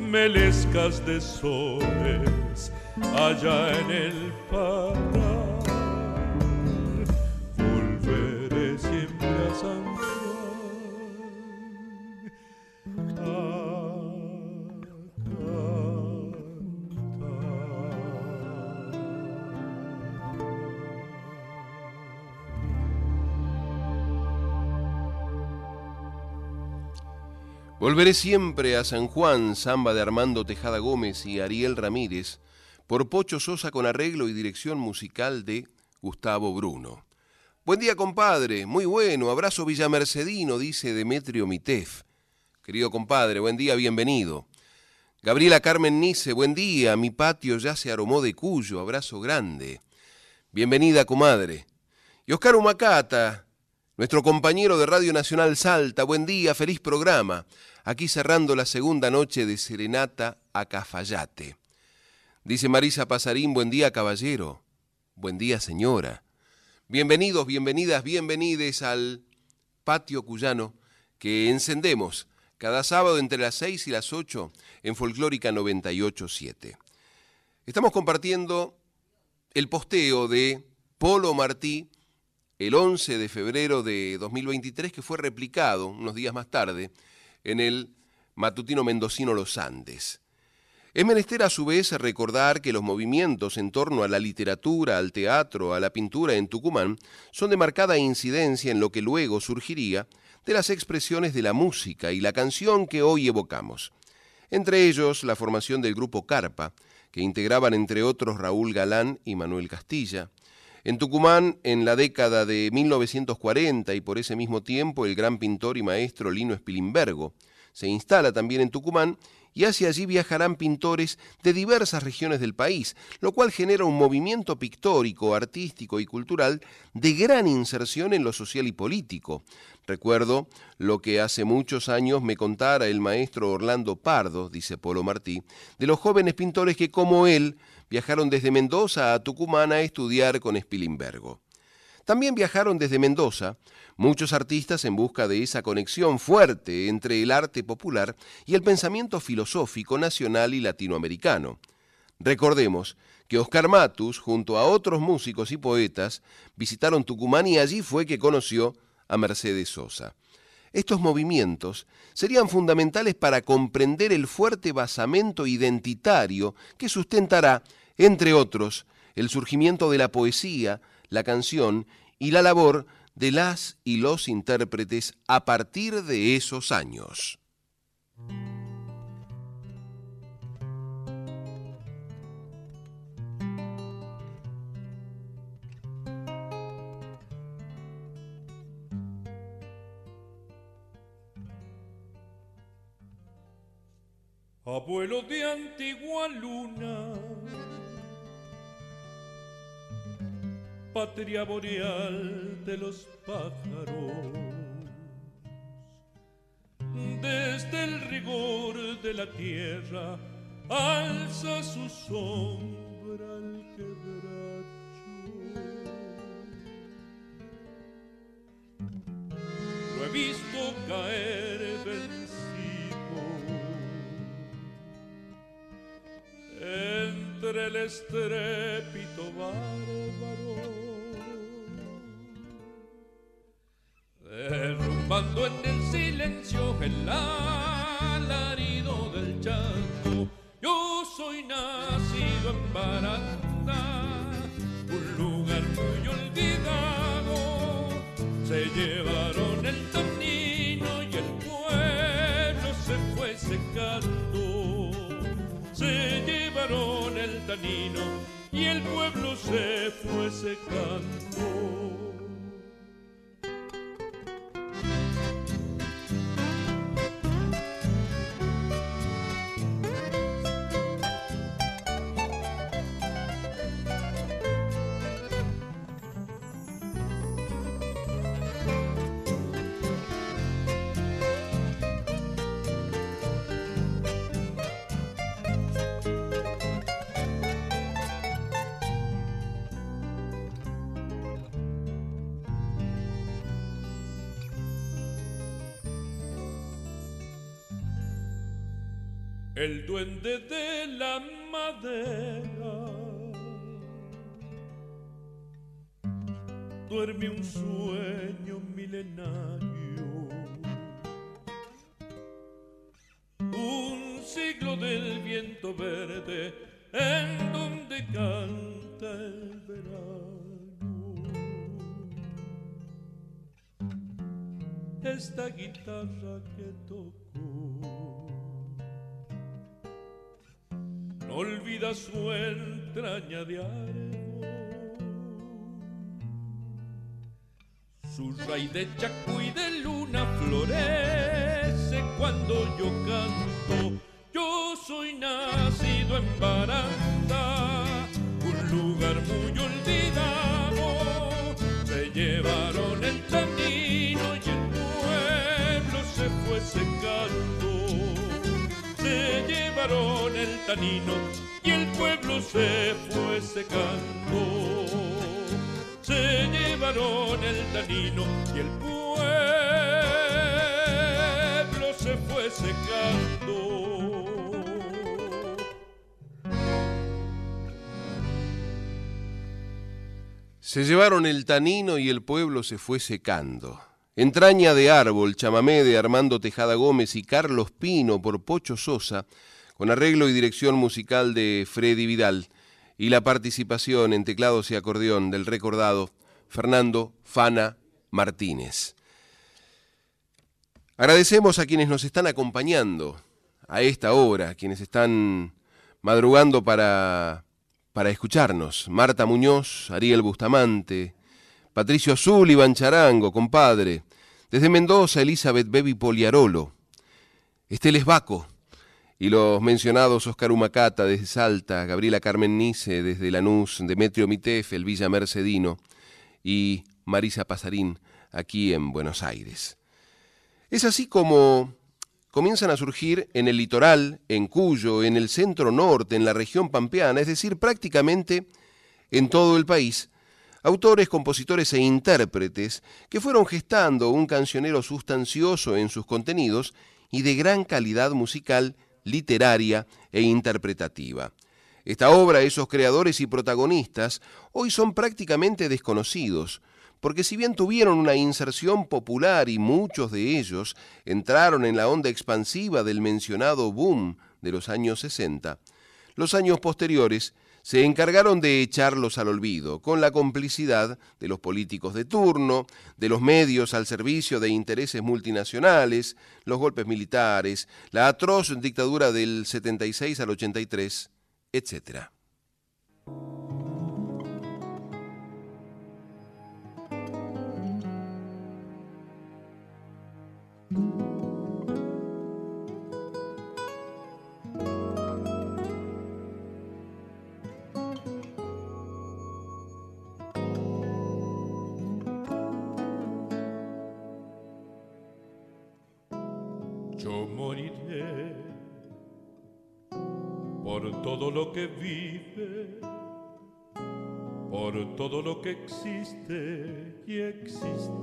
melescas de soles allá en el parral. Volveré siempre a San Juan. Volveré siempre a San Juan, samba de Armando Tejada Gómez y Ariel Ramírez, por Pocho Sosa con arreglo y dirección musical de Gustavo Bruno. Buen día, compadre, muy bueno, abrazo villamercedino, dice Demetrio Mitef. Querido compadre, buen día, bienvenido. Gabriela Carmen Nice, buen día, mi patio ya se aromó de Cuyo, abrazo grande. Bienvenida, comadre. Y Oscar Humacata, nuestro compañero de Radio Nacional Salta, buen día, feliz programa. Aquí cerrando la segunda noche de Serenata a Cafayate. Dice Marisa Pasarín, buen día, caballero. Buen día, señora. Bienvenidos, bienvenidas, bienvenides al patio cuyano que encendemos cada sábado entre las 6 y las 8 en Folclórica 987. Estamos compartiendo el posteo de Polo Martí el 11 de febrero de 2023 que fue replicado unos días más tarde en el matutino mendocino Los Andes. Es menester a su vez recordar que los movimientos en torno a la literatura, al teatro, a la pintura en Tucumán son de marcada incidencia en lo que luego surgiría de las expresiones de la música y la canción que hoy evocamos. Entre ellos la formación del grupo Carpa, que integraban entre otros Raúl Galán y Manuel Castilla. En Tucumán, en la década de 1940 y por ese mismo tiempo, el gran pintor y maestro Lino Spilimbergo se instala también en Tucumán y hacia allí viajarán pintores de diversas regiones del país, lo cual genera un movimiento pictórico, artístico y cultural de gran inserción en lo social y político. Recuerdo lo que hace muchos años me contara el maestro Orlando Pardo, dice Polo Martí, de los jóvenes pintores que como él viajaron desde Mendoza a Tucumán a estudiar con Spilimbergo. También viajaron desde Mendoza muchos artistas en busca de esa conexión fuerte entre el arte popular y el pensamiento filosófico nacional y latinoamericano. Recordemos que Oscar Matus, junto a otros músicos y poetas, visitaron Tucumán y allí fue que conoció a Mercedes Sosa. Estos movimientos serían fundamentales para comprender el fuerte basamento identitario que sustentará, entre otros, el surgimiento de la poesía, la canción y la labor de las y los intérpretes a partir de esos años. Abuelo de antigua luna, patria boreal de los pájaros, desde el rigor de la tierra alza su sombra al quebracho. Lo he visto caer vencido entre el estrépito bárbaro, derrumbando en el silencio el alarido del chango. Yo soy nacido en Baranda, un lugar muy olvidado. Se llevaron el tanino y el pueblo se fue secando. Se llevaron el tanino y el pueblo se fue secando. De la madera. Duerme un sueño milenario, un siglo del viento verde en donde canta el verano. Esta guitarra que tocó olvida su entraña de. Su raíz de chacuy de luna florece cuando yo canto. Yo soy nacido en Baranda, un lugar muy olvidado. Se llevaron el tanino y el pueblo se fue secando. Se llevaron el tanino y el pueblo se fue secando. Se llevaron el tanino y el pueblo se fue secando. Entraña de árbol, chamamé de Armando Tejada Gómez y Carlos Pino por Pocho Sosa, con arreglo y dirección musical de Freddy Vidal, y la participación en teclados y acordeón del recordado Fernando Fana Martínez. Agradecemos a quienes nos están acompañando a esta hora, quienes están madrugando para, para escucharnos. Marta Muñoz, Ariel Bustamante, Patricio Azul, Iván Charango, compadre. Desde Mendoza, Elizabeth Bebi Poliarolo. Esteles Baco. Y los mencionados Oscar Humacata desde Salta, Gabriela Carmen Nice desde Lanús, Demetrio Mitef, el Villa Mercedino y Marisa Pasarín aquí en Buenos Aires. Es así como comienzan a surgir en el litoral, en Cuyo, en el centro norte, en la región pampeana, es decir, prácticamente en todo el país, autores, compositores e intérpretes que fueron gestando un cancionero sustancioso en sus contenidos y de gran calidad musical, literaria e interpretativa. Esta obra, esos creadores y protagonistas, hoy son prácticamente desconocidos, porque si bien tuvieron una inserción popular y muchos de ellos entraron en la onda expansiva del mencionado boom de los años 60, los años posteriores se encargaron de echarlos al olvido, con la complicidad de los políticos de turno, de los medios al servicio de intereses multinacionales, los golpes militares, la atroz dictadura del 76 al 83, etc. que vive, por todo lo que existe y existido.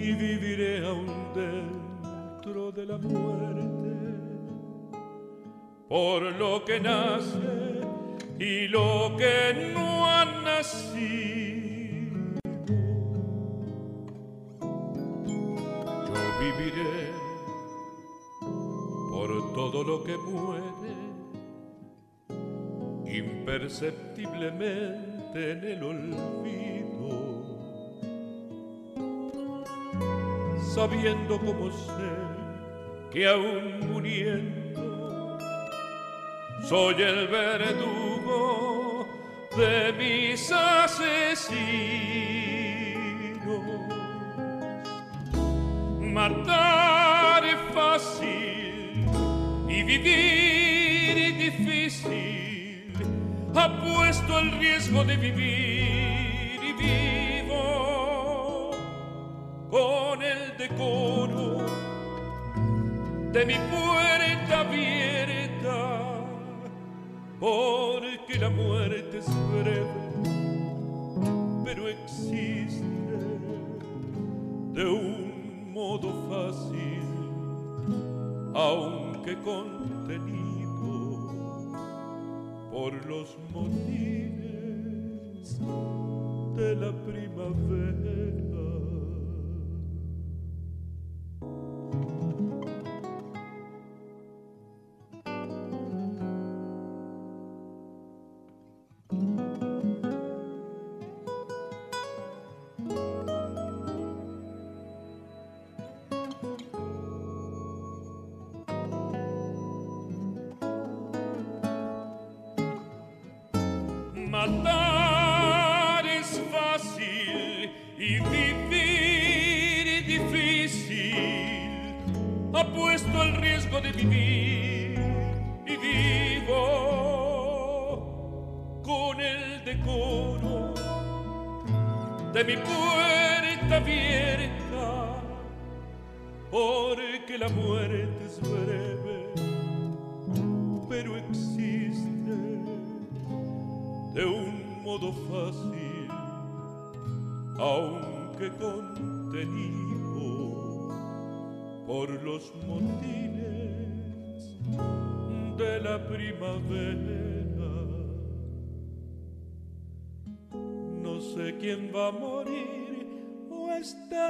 Y viviré aún dentro de la muerte, por lo que nace y lo que no ha nacido. Lo que muere imperceptiblemente en el olvido, sabiendo como sé que aún muriendo soy el verdugo de mis asesinos. Matar y vivir difícil. Apuesto el riesgo de vivir y vivo con el decoro de mi puerta abierta, porque la muerte es breve, pero existe de un modo fácil, aunque contenido por los motines de la primavera.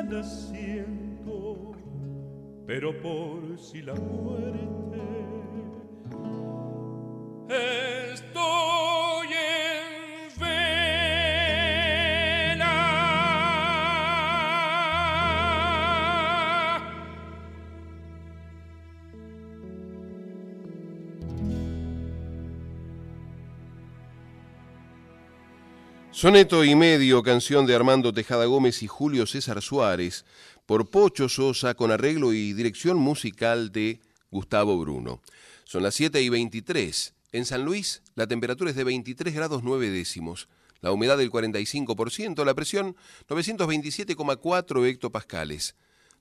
Está naciendo, pero por si la muerte Soneto y medio, canción de Armando Tejada Gómez y Julio César Suárez, por Pocho Sosa, con arreglo y dirección musical de Gustavo Bruno. Son las 7 y 23. En San Luis, la temperatura es de 23 grados 9 décimos, la humedad del 45%, la presión 927,4 hectopascales.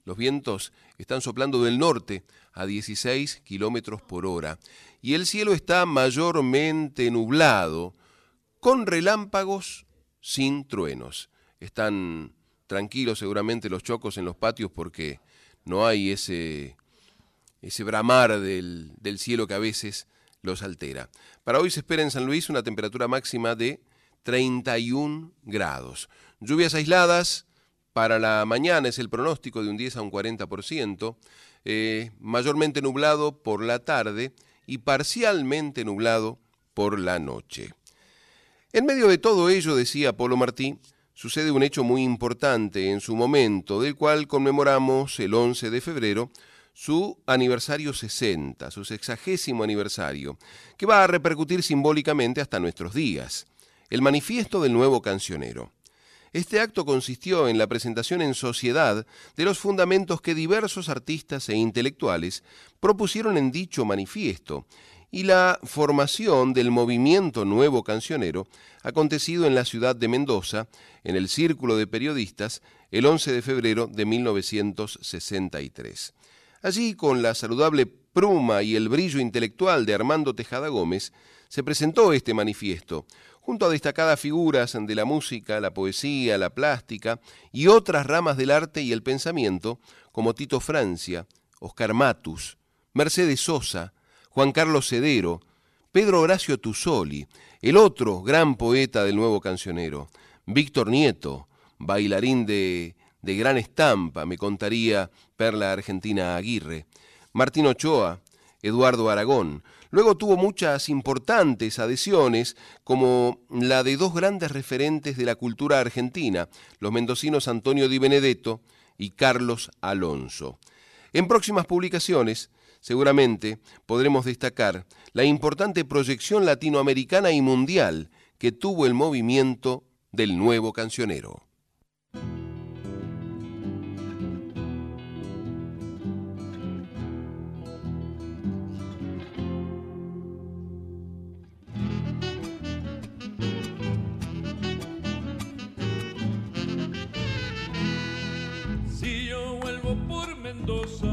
Los vientos están soplando del norte a 16 kilómetros por hora y el cielo está mayormente nublado, con relámpagos sin truenos. Están tranquilos seguramente los chocos en los patios porque no hay ese, ese bramar del, del cielo que a veces los altera. Para hoy se espera en San Luis una temperatura máxima de 31 grados. Lluvias aisladas para la mañana es el pronóstico de un 10 a un 40%, eh, mayormente nublado por la tarde y parcialmente nublado por la noche. En medio de todo ello, decía Polo Martí, sucede un hecho muy importante en su momento, del cual conmemoramos el 11 de febrero, su aniversario 60, su sexagésimo aniversario, que va a repercutir simbólicamente hasta nuestros días, el manifiesto del nuevo cancionero. Este acto consistió en la presentación en sociedad de los fundamentos que diversos artistas e intelectuales propusieron en dicho manifiesto y la formación del movimiento nuevo cancionero acontecido en la ciudad de Mendoza, en el Círculo de Periodistas, el 11 de febrero de 1963. Allí, con la saludable pluma y el brillo intelectual de Armando Tejada Gómez, se presentó este manifiesto, junto a destacadas figuras de la música, la poesía, la plástica y otras ramas del arte y el pensamiento, como Tito Francia, Oscar Matus, Mercedes Sosa, Juan Carlos Cedero, Pedro Horacio Tusoli, el otro gran poeta del nuevo cancionero, Víctor Nieto, bailarín de, de gran estampa, me contaría Perla Argentina Aguirre, Martín Ochoa, Eduardo Aragón. Luego tuvo muchas importantes adhesiones, como la de dos grandes referentes de la cultura argentina, los mendocinos Antonio Di Benedetto y Carlos Alonso. En próximas publicaciones seguramente podremos destacar la importante proyección latinoamericana y mundial que tuvo el movimiento del nuevo cancionero. para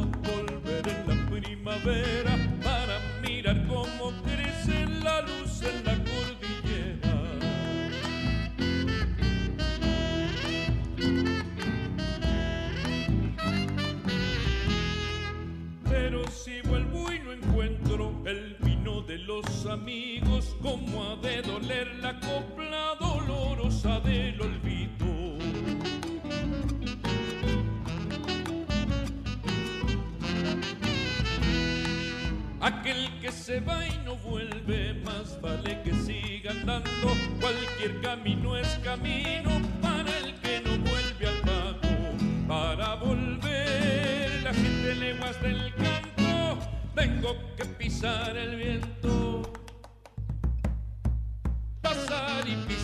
de los amigos, como ha de doler la copla dolorosa del olvido. Aquel que se va y no vuelve, más vale que siga andando.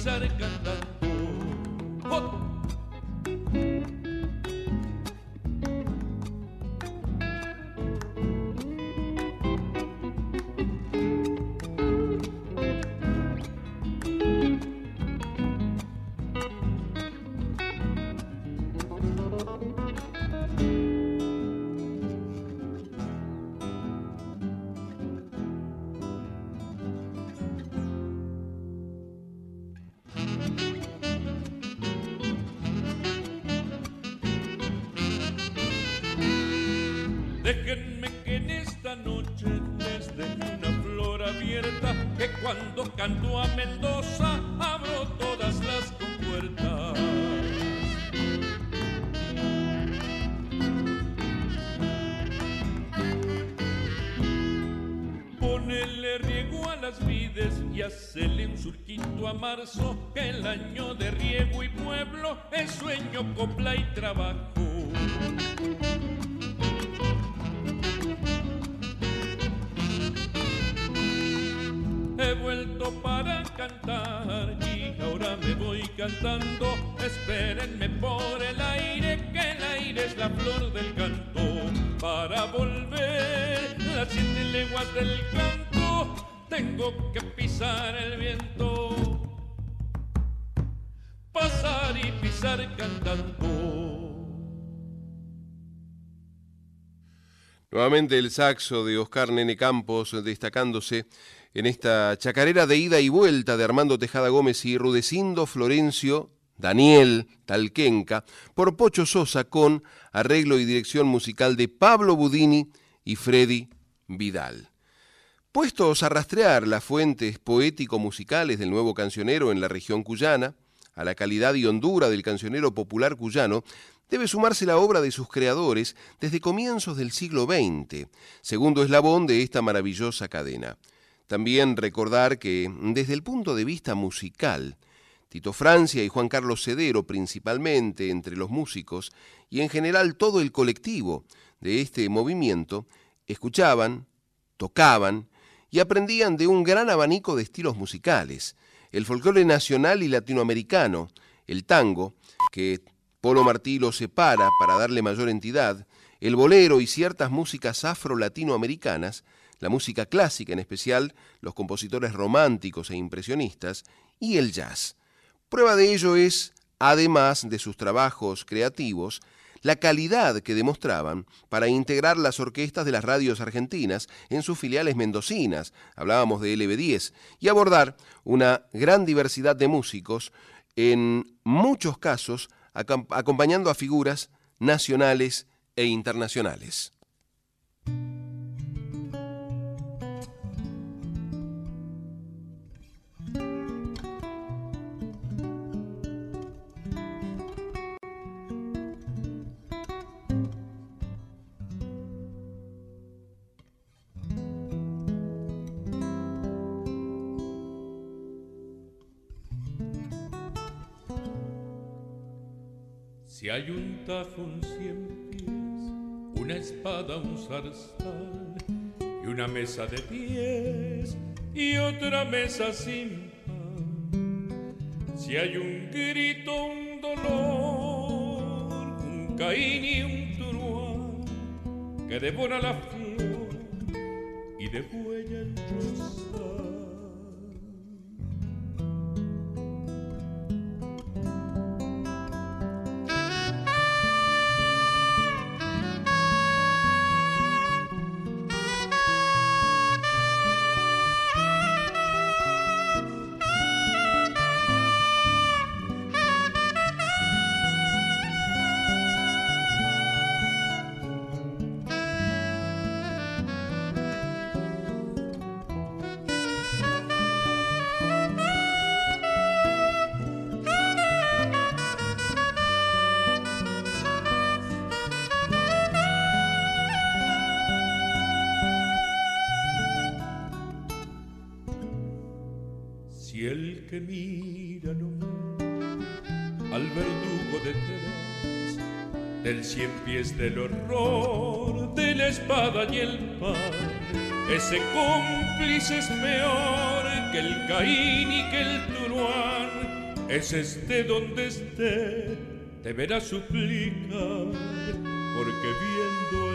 Pasar trabajo. El saxo de Oscar Nene Campos destacándose en esta chacarera de ida y vuelta de Armando Tejada Gómez y Rudecindo Florencio Daniel Talquenca por Pocho Sosa con arreglo y dirección musical de Pablo Budini y Freddy Vidal. Puestos a rastrear las fuentes poético-musicales del nuevo cancionero en la región cuyana, a la calidad y hondura del cancionero popular cuyano, debe sumarse la obra de sus creadores desde comienzos del siglo XX, segundo eslabón de esta maravillosa cadena. También recordar que, desde el punto de vista musical, Tito Francia y Juan Carlos Cedero, principalmente entre los músicos, y en general todo el colectivo de este movimiento, escuchaban, tocaban y aprendían de un gran abanico de estilos musicales, el folclore nacional y latinoamericano, el tango, que Polo Martí lo separa para darle mayor entidad, el bolero y ciertas músicas afro-latinoamericanas, la música clásica en especial, los compositores románticos e impresionistas, y el jazz. Prueba de ello es, además de sus trabajos creativos, la calidad que demostraban para integrar las orquestas de las radios argentinas en sus filiales mendocinas, hablábamos de LB10, y abordar una gran diversidad de músicos, en muchos casos acompañando a figuras nacionales e internacionales. Si hay un tajo en cien pies, una espada, un zarzal y una mesa de pies y otra mesa sin pan. Si hay un grito, un dolor, un caín y un turuán que devora la flor y de huella el rosal. Del horror, de la espada y el pan. Ese cómplice es peor que el Caín y que el Turuán. Ese esté donde esté, deberá suplicar, porque viendo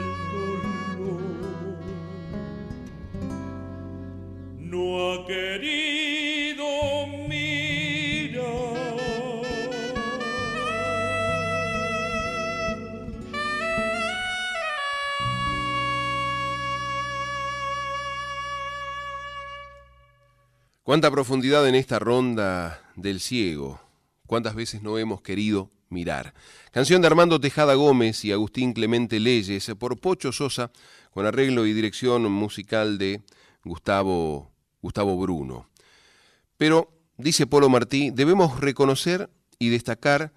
Cuánta profundidad en esta ronda del ciego. Cuántas veces no hemos querido mirar. Canción de Armando Tejada Gómez y Agustín Clemente Leyes por Pocho Sosa con arreglo y dirección musical de Gustavo, Gustavo Bruno. Pero, dice Polo Martí, debemos reconocer y destacar,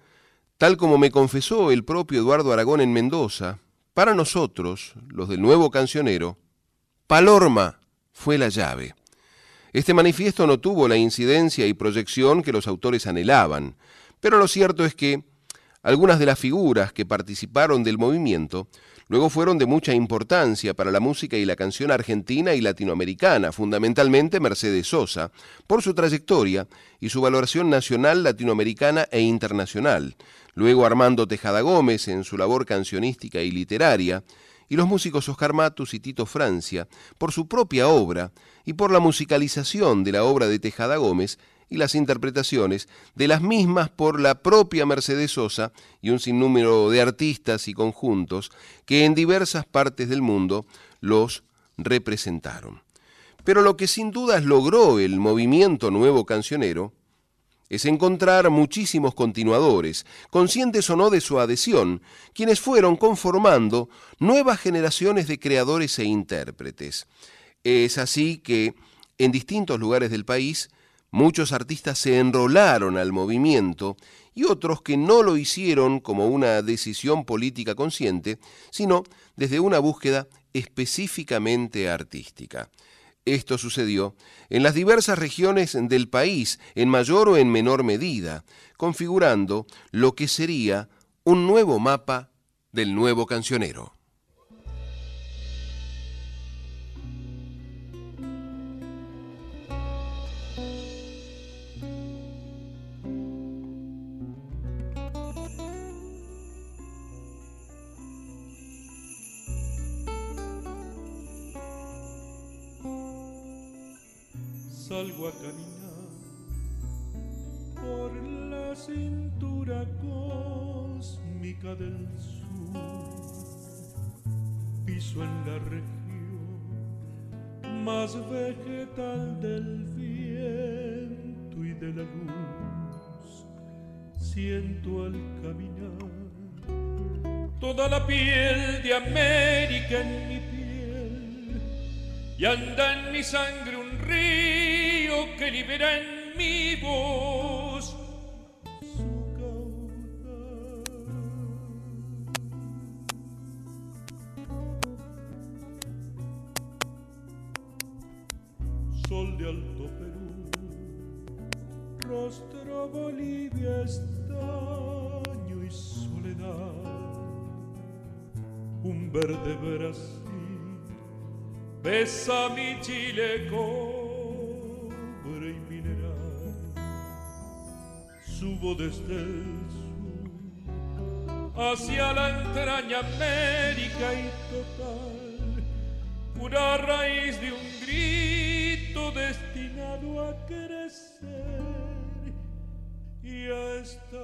tal como me confesó el propio Eduardo Aragón en Mendoza, para nosotros, los del nuevo cancionero, Palorma fue la llave. Este manifiesto no tuvo la incidencia y proyección que los autores anhelaban, pero lo cierto es que algunas de las figuras que participaron del movimiento luego fueron de mucha importancia para la música y la canción argentina y latinoamericana, fundamentalmente Mercedes Sosa, por su trayectoria y su valoración nacional, latinoamericana e internacional, luego Armando Tejada Gómez en su labor cancionística y literaria, y los músicos Oscar Matus y Tito Francia por su propia obra y por la musicalización de la obra de Tejada Gómez y las interpretaciones de las mismas por la propia Mercedes Sosa y un sinnúmero de artistas y conjuntos que en diversas partes del mundo los representaron. Pero lo que sin dudas logró el movimiento nuevo cancionero es encontrar muchísimos continuadores, conscientes o no de su adhesión, quienes fueron conformando nuevas generaciones de creadores e intérpretes. Es así que en distintos lugares del país muchos artistas se enrolaron al movimiento y otros que no lo hicieron como una decisión política consciente, sino desde una búsqueda específicamente artística. Esto sucedió en las diversas regiones del país, en mayor o en menor medida, configurando lo que sería un nuevo mapa del nuevo cancionero. Caminar por la cintura cósmica del sur. Piso en la región más vegetal del viento y de la luz. Siento al caminar toda la piel de América en mi piel y anda en mi sangre un río que libera en mi voz su. Sol de Alto Perú, rostro Bolivia, estaño y soledad. un verde Brasil, besa mi Chile cobre Desde el sur hacia la entraña América y total, una raíz de un grito destinado a crecer y a estallar.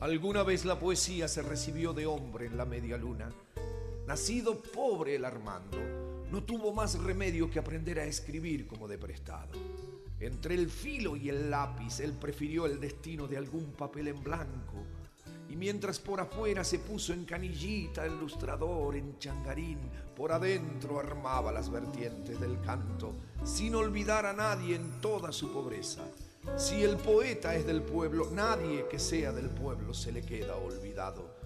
Alguna vez la poesía se recibió de hombre en la media luna. Nacido pobre el Armando, no tuvo más remedio que aprender a escribir como de prestado. Entre el filo y el lápiz, él prefirió el destino de algún papel en blanco. Y mientras por afuera se puso en canillita, el lustrador, en changarín, por adentro armaba las vertientes del canto, sin olvidar a nadie en toda su pobreza si el poeta es del pueblo, nadie que sea del pueblo se le queda olvidado.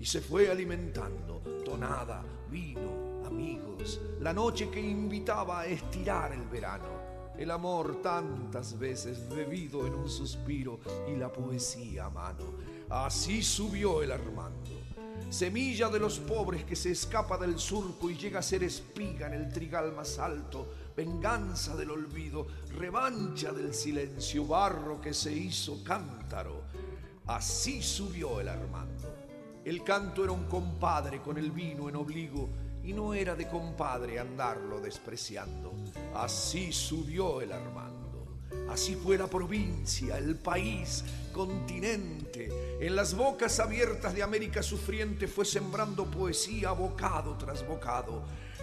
Y se fue alimentando, tonada, vino, amigos, la noche que invitaba a estirar el verano, el amor tantas veces bebido en un suspiro y la poesía a mano. Así subió el Armando semilla de los pobres que se escapa del surco y llega a ser espiga en el trigal más alto, venganza del olvido, revancha del silencio, barro que se hizo cántaro. Así subió el Armando. El canto era un compadre con el vino en obligo y no era de compadre andarlo despreciando. Así subió el Armando. Así fue la provincia, el país, continente. En las bocas abiertas de América sufriente fue sembrando poesía bocado tras bocado.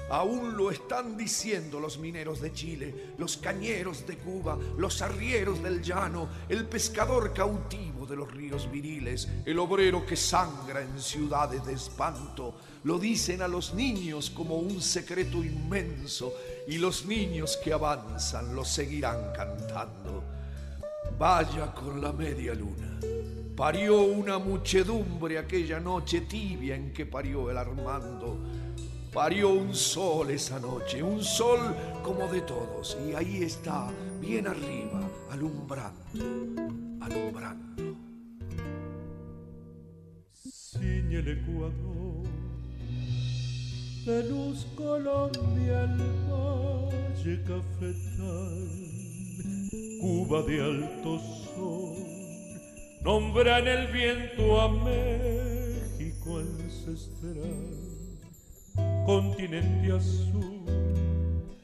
Aún lo están diciendo los mineros de Chile, los cañeros de Cuba, los arrieros del llano, el pescador cautivo de los ríos viriles, el obrero que sangra en ciudades de espanto. Lo dicen a los niños como un secreto inmenso y los niños que avanzan lo seguirán cantando. Vaya con la media luna. Parió una muchedumbre aquella noche tibia en que parió el Armando. Parió un sol esa noche, un sol como de todos, y ahí está, bien arriba, alumbrando, alumbrando. Ciñe el Ecuador de luz Colombia, el valle cafetal, Cuba de alto sol, nombra en el viento a México ancestral, continente azul,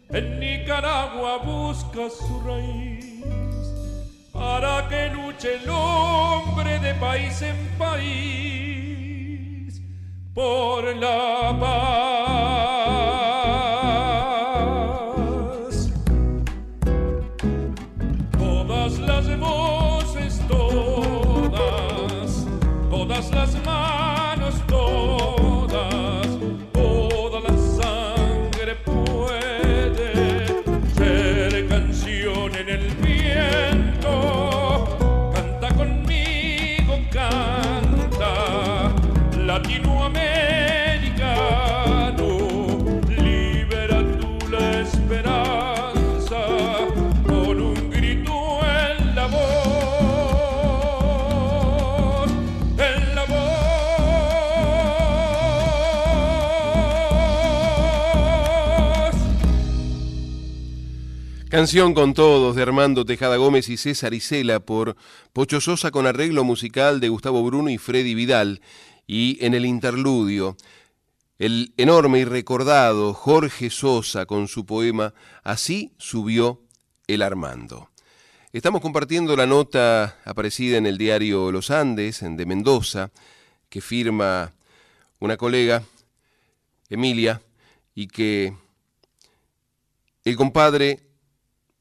en Nicaragua busca su raíz, para que luche el hombre de país en país por la paz. Canción con todos de Armando Tejada Gómez y César Isela por Pocho Sosa con arreglo musical de Gustavo Bruno y Freddy Vidal. Y en el interludio, el enorme y recordado Jorge Sosa con su poema Así subió el Armando. Estamos compartiendo la nota aparecida en el diario Los Andes, de Mendoza, que firma una colega, Emilia, y que el compadre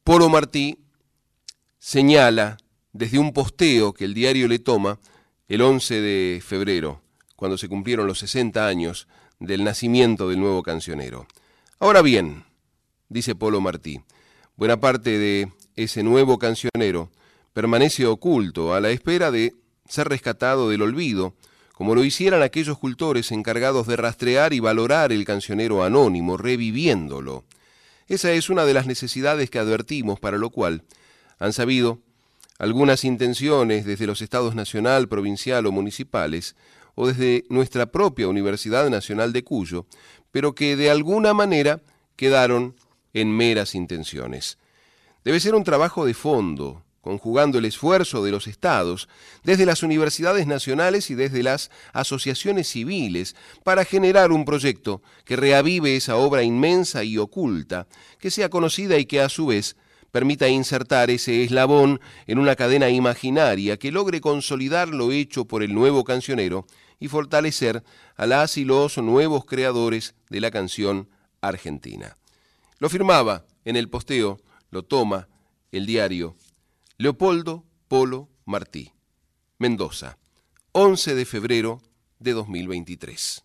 Polo Martí señala desde un posteo que el diario le toma el 11 de febrero, cuando se cumplieron los 60 años del nacimiento del nuevo cancionero. Ahora bien, dice Polo Martí, buena parte de ese nuevo cancionero permanece oculto a la espera de ser rescatado del olvido, como lo hicieran aquellos cultores encargados de rastrear y valorar el cancionero anónimo, reviviéndolo. Esa es una de las necesidades que advertimos, para lo cual han sabido algunas intenciones desde los estados nacional, provincial o municipales, o desde nuestra propia Universidad Nacional de Cuyo, pero que de alguna manera quedaron en meras intenciones. Debe ser un trabajo de fondo, conjugando el esfuerzo de los estados, desde las universidades nacionales y desde las asociaciones civiles, para generar un proyecto que reavive esa obra inmensa y oculta, que sea conocida y que a su vez permita insertar ese eslabón en una cadena imaginaria que logre consolidar lo hecho por el nuevo cancionero y fortalecer a las y los nuevos creadores de la canción argentina. Lo firmaba en el posteo, lo toma el diario Leopoldo Polo Martí, Mendoza, 11 de febrero de 2023.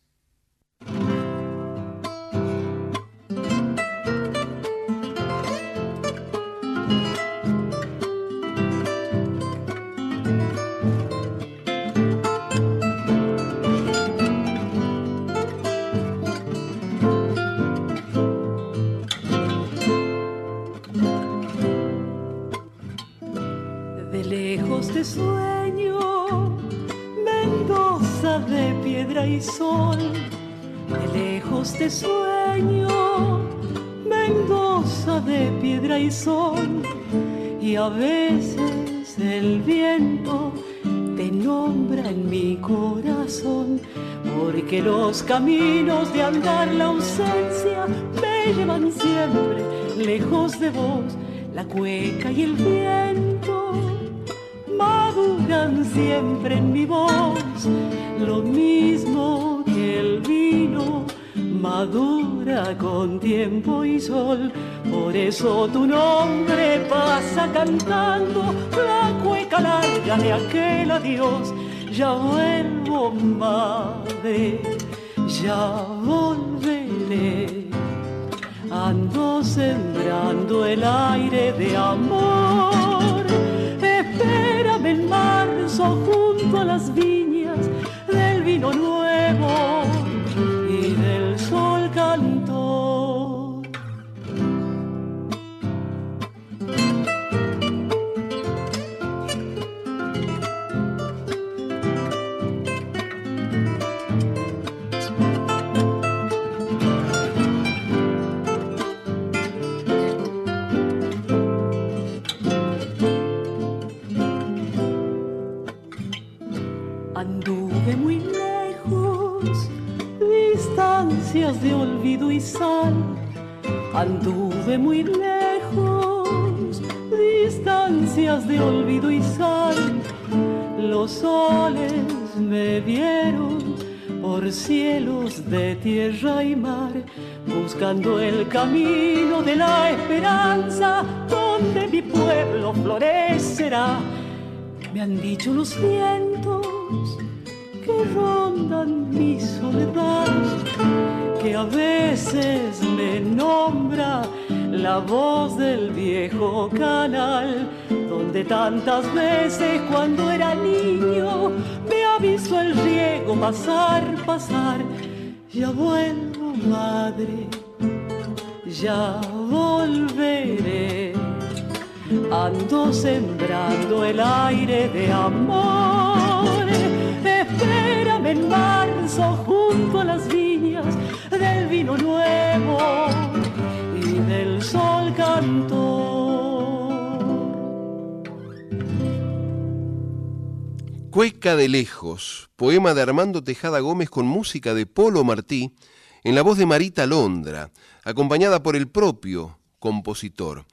Sueño, Mendoza de piedra y sol, de lejos te sueño, Mendoza de piedra y sol, y a veces el viento te nombra en mi corazón, porque los caminos de andar la ausencia me llevan siempre lejos de vos, la cueca y el viento siempre en mi voz, lo mismo que el vino madura con tiempo y sol. Por eso tu nombre pasa cantando la cueca larga de aquel adiós. Ya vuelvo, madre, ya volveré. Ando sembrando el aire de amor en marzo junto a las viñas del vino nuevo sal. Anduve muy lejos, distancias de olvido y sal. Los soles me vieron por cielos de tierra y mar, buscando el camino de la esperanza donde mi pueblo florecerá. Me han dicho los vientos que rondan mi soledad que a veces me nombra la voz del viejo canal, donde tantas veces cuando era niño me ha visto el riego pasar, pasar. Ya vuelvo, madre, ya volveré. Ando sembrando el aire de amor. En marzo junto a las viñas del vino nuevo y del sol cantor. Cueca de lejos, poema de Armando Tejada Gómez con música de Polo Martí, en la voz de Marita Londra, acompañada por el propio compositor.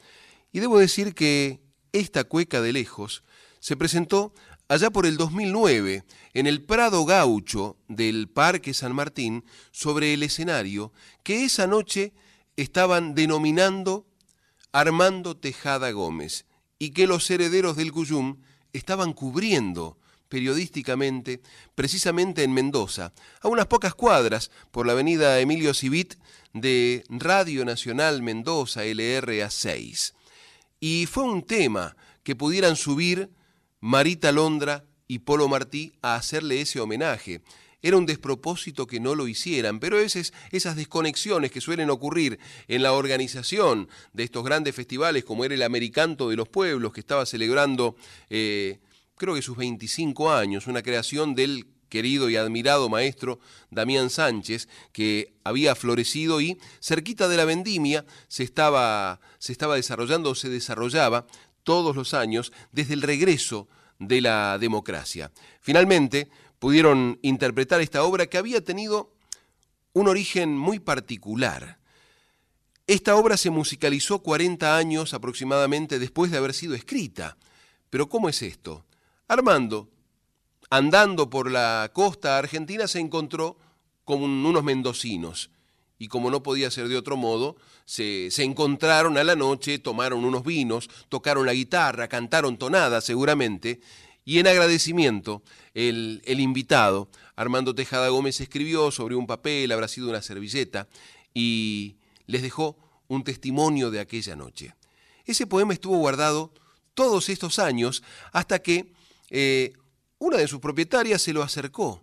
Y debo decir que esta cueca de lejos se presentó allá por el 2009 en el Prado Gaucho del Parque San Martín sobre el escenario que esa noche estaban denominando Armando Tejada Gómez y que los herederos del Cuyum estaban cubriendo periodísticamente, precisamente en Mendoza, a unas pocas cuadras por la avenida Emilio Civit de Radio Nacional Mendoza LRA 6. Y fue un tema que pudieran subir Marita Londra y Polo Martí a hacerle ese homenaje. Era un despropósito que no lo hicieran, pero esas, esas desconexiones que suelen ocurrir en la organización de estos grandes festivales, como era el Americanto de los Pueblos, que estaba celebrando, eh, creo que sus 25 años, una creación del querido y admirado maestro Damián Sánchez, que había florecido y cerquita de la vendimia se estaba, se estaba desarrollando o se desarrollaba todos los años desde el regreso de la democracia. Finalmente, pudieron interpretar esta obra que había tenido un origen muy particular. Esta obra se musicalizó 40 años aproximadamente después de haber sido escrita. Pero ¿cómo es esto? Armando, andando por la costa argentina, se encontró con unos mendocinos. Y como no podía ser de otro modo, se, se, encontraron a la noche, tomaron unos vinos, tocaron la guitarra, cantaron tonadas seguramente, y en agradecimiento, el, invitado, Armando Tejada Gómez, escribió sobre un papel, habrá sido una servilleta, y les dejó un testimonio de aquella noche. Ese poema estuvo guardado todos estos años hasta que eh, una de sus propietarias se lo acercó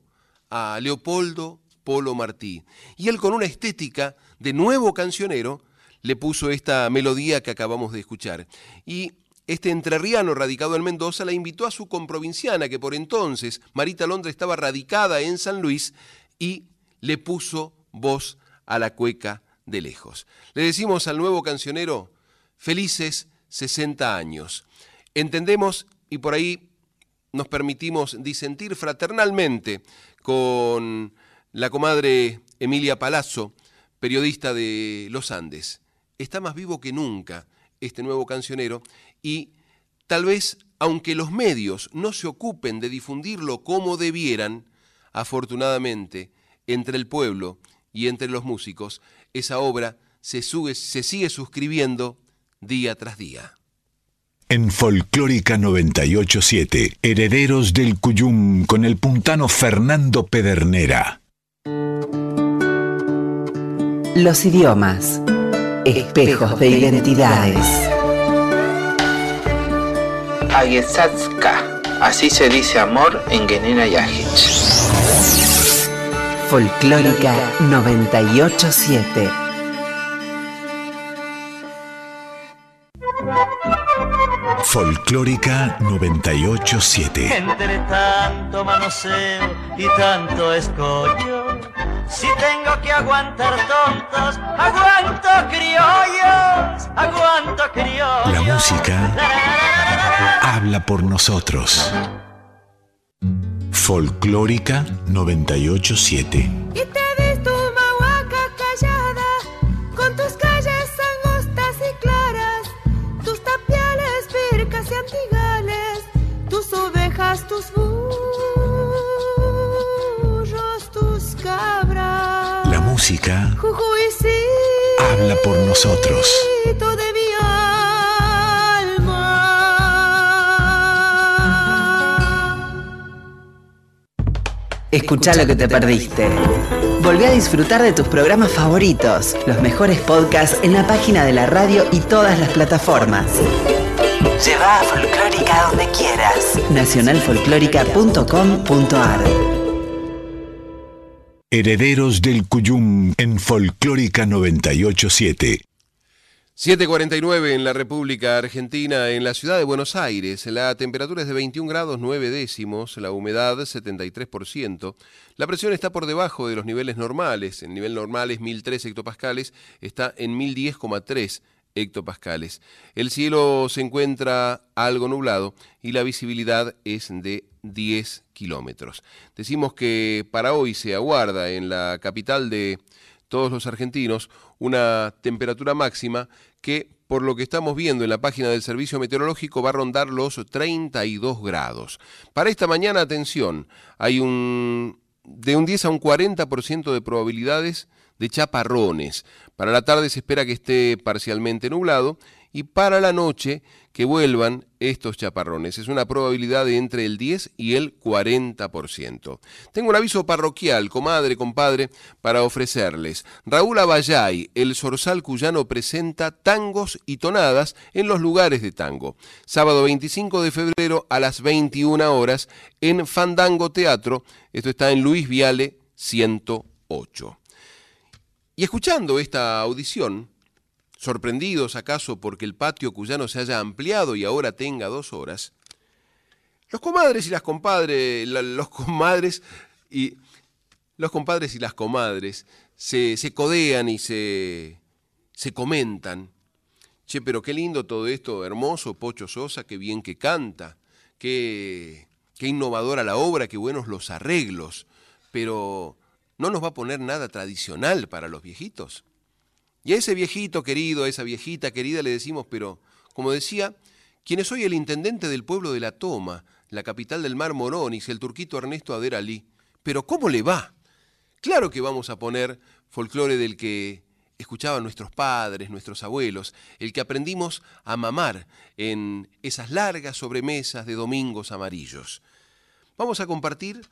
a Leopoldo Polo Martí. Y él con una estética de nuevo cancionero le puso esta melodía que acabamos de escuchar. Y este entrerriano radicado en Mendoza la invitó a su comprovinciana, que por entonces, Marita Londra, estaba radicada en San Luis, y le puso voz a la cueca de lejos. Le decimos al nuevo cancionero, felices 60 años. Entendemos y por ahí nos permitimos disentir fraternalmente con la comadre Emilia Palazzo, periodista de Los Andes. Está más vivo que nunca este nuevo cancionero y tal vez, aunque los medios no se ocupen de difundirlo como debieran, afortunadamente, entre el pueblo y entre los músicos, esa obra se, sigue suscribiendo día tras día. En Folclórica 987, Herederos del Cuyum con el puntano Fernando Pedernera. Los idiomas, espejos de identidades. Ayesatska, así se dice amor en Genena Yajich. Folclórica 987. Folclórica 987. Entre tanto manoseo y tanto escollo, si tengo que aguantar tontos, aguanto criollos, aguanto criollos. La música habla por nosotros. Folclórica 987. Música Jujuy sí, habla por nosotros. de mi alma. Escucha lo que te perdiste. Volví a disfrutar de tus programas favoritos, los mejores podcasts en la página de la radio y todas las plataformas. Lleva a Folclórica donde quieras. Nacionalfolclórica.com.ar Herederos del Cuyum en Folclórica 987. 7.49 en la República Argentina, en la ciudad de Buenos Aires. La temperatura es de 21 grados 9 décimos, la humedad 73%. La presión está por debajo de los niveles normales. El nivel normal es 1003 hectopascales, está en 1010,3 hectopascales. El cielo se encuentra algo nublado y la visibilidad es de 10 kilómetros. Decimos que para hoy se aguarda en la capital de todos los argentinos una temperatura máxima que, por lo que estamos viendo en la página del Servicio Meteorológico, va a rondar los 32 grados. Para esta mañana, atención, hay un de un 10 a un 40% de probabilidades de chaparrones. Para la tarde se espera que esté parcialmente nublado y para la noche que vuelvan estos chaparrones. Es una probabilidad de entre el 10 y el 40%. Tengo un aviso parroquial, comadre, compadre, para ofrecerles. Raúl Abayay, el zorzal cuyano, presenta tangos y tonadas en los lugares de tango. Sábado 25 de febrero a las 21 horas en Fandango Teatro. Esto está en Luis Viale 108. Y escuchando esta audición, sorprendidos acaso porque el patio cuyano se haya ampliado y ahora tenga dos horas, los comadres y las compadres, los comadres y los compadres y las comadres se, se codean y se, se comentan. Che, pero qué lindo todo esto, hermoso, Pocho Sosa, qué bien que canta, qué, qué innovadora la obra, qué buenos los arreglos, pero ¿no nos va a poner nada tradicional para los viejitos? Y a ese viejito querido, a esa viejita querida le decimos, pero, como decía, quien soy el intendente del pueblo de La Toma, la capital del mar Moronis, el turquito Ernesto Ader Ali, pero ¿cómo le va? Claro que vamos a poner folclore del que escuchaban nuestros padres, nuestros abuelos, el que aprendimos a mamar en esas largas sobremesas de domingos amarillos. Vamos a compartir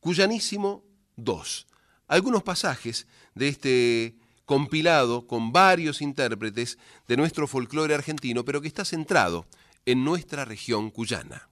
Cuyanísimo 2, algunos pasajes de este compilado con varios intérpretes de nuestro folclore argentino, pero que está centrado en nuestra región cuyana.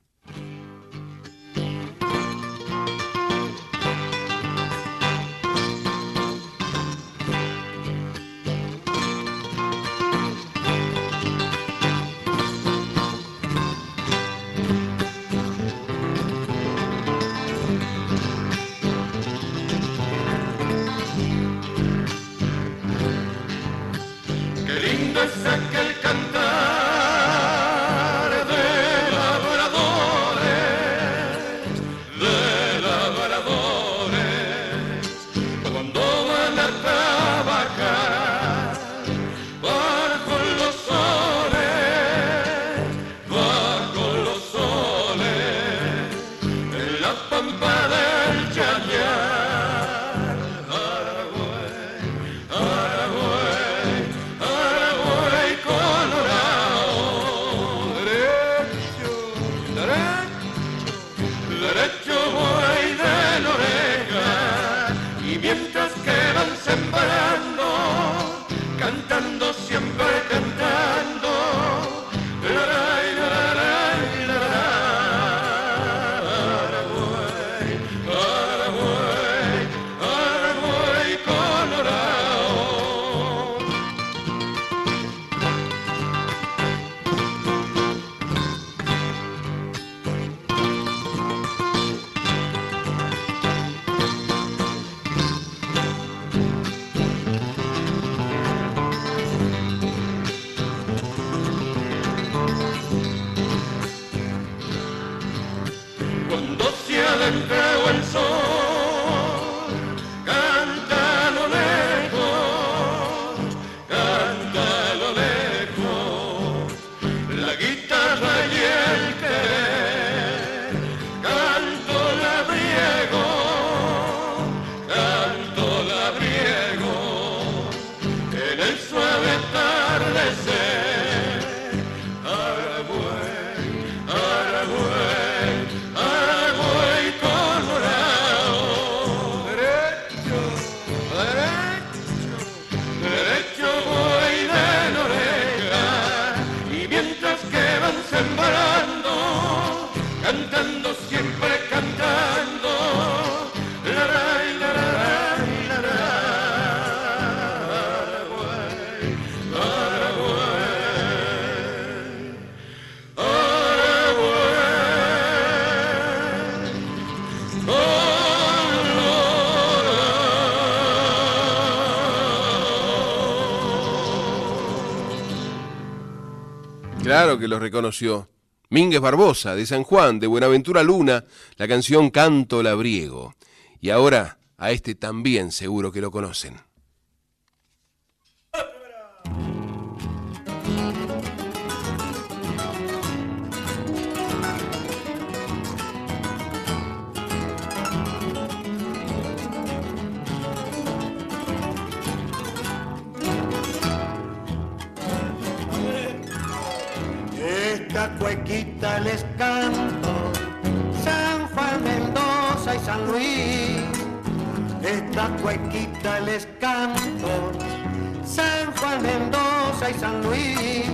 Que los reconoció. Mínguez Barbosa, de San Juan, de Buenaventura Luna, la canción Canto Labriego. Y ahora a este también seguro que lo conocen. Les canto, San Juan, Mendoza y San Luis. Esta cuequita les canto, San Juan, Mendoza y San Luis.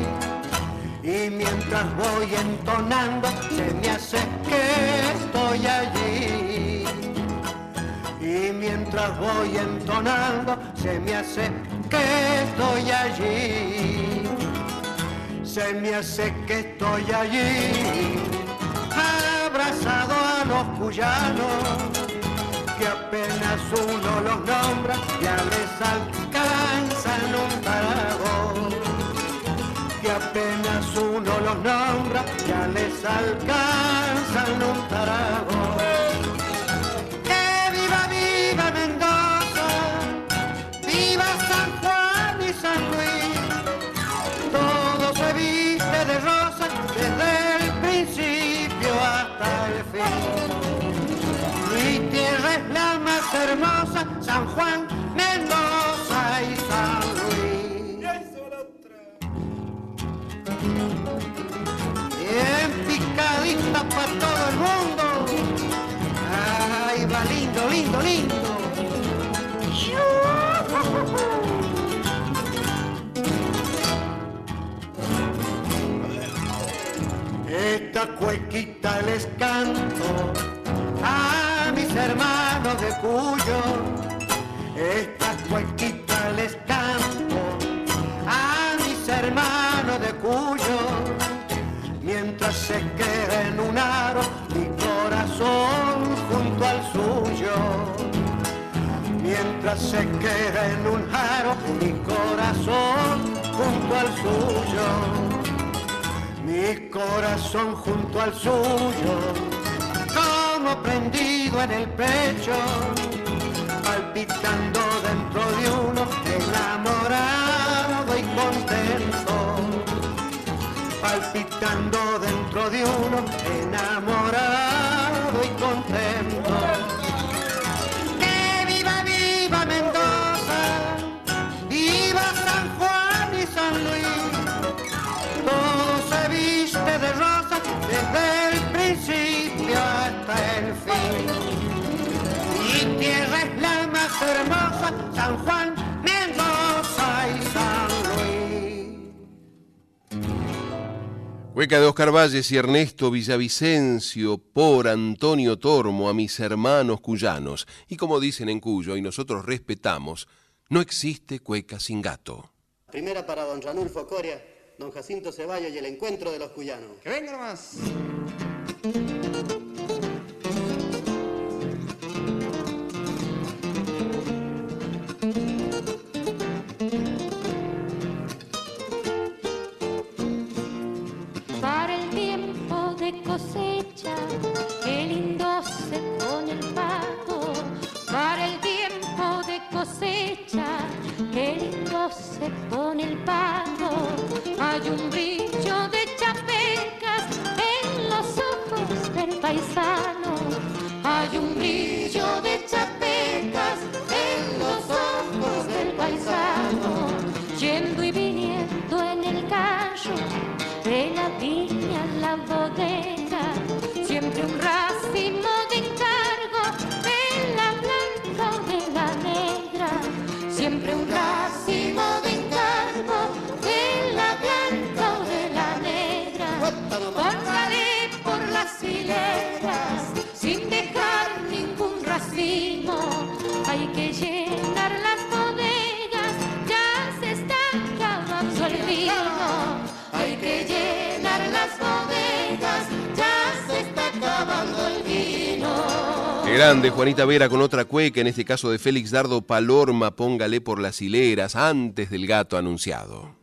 Y mientras voy entonando, se me hace que estoy allí. Y mientras voy entonando, se me hace que estoy allí. Se me hace que estoy allí, abrazado a los cuyanos, que apenas uno los nombra, ya les alcanzan un trago. Que apenas uno los nombra, ya les alcanzan un trago. Mi tierra es la más hermosa, San Juan, Mendoza y San Luis. Bien picadita para todo el mundo. Ay, va lindo, lindo, lindo. Esta cuequita les canto a mis hermanos de Cuyo. Esta cuequita les canto a mis hermanos de Cuyo. Mientras se queda en un aro mi corazón junto al suyo. Mientras se queda en un aro mi corazón junto al suyo mi corazón junto al suyo, como prendido en el pecho, palpitando dentro de uno, enamorado y contento, palpitando dentro de uno, enamorado hermosa, San Juan, Mendoza y San Luis. Hueca de Oscar Valles y Ernesto Villavicencio por Antonio Tormo a mis hermanos cuyanos. Y como dicen en Cuyo, y nosotros respetamos, no existe cueca sin gato. Primera para don Ranulfo Coria, don Jacinto Ceballos y el encuentro de los cuyanos. ¡Que venga nomás! Se pone el pato. Hay un brillo de chapecas en los ojos del paisano. Hay un brillo de chapecas en los ojos del paisano. Yendo y viniendo en el carro de la viña a la bodega, grande, Juanita Vera con otra cueca, en este caso de Félix Dardo Palorma, póngale por las hileras, antes del gato anunciado.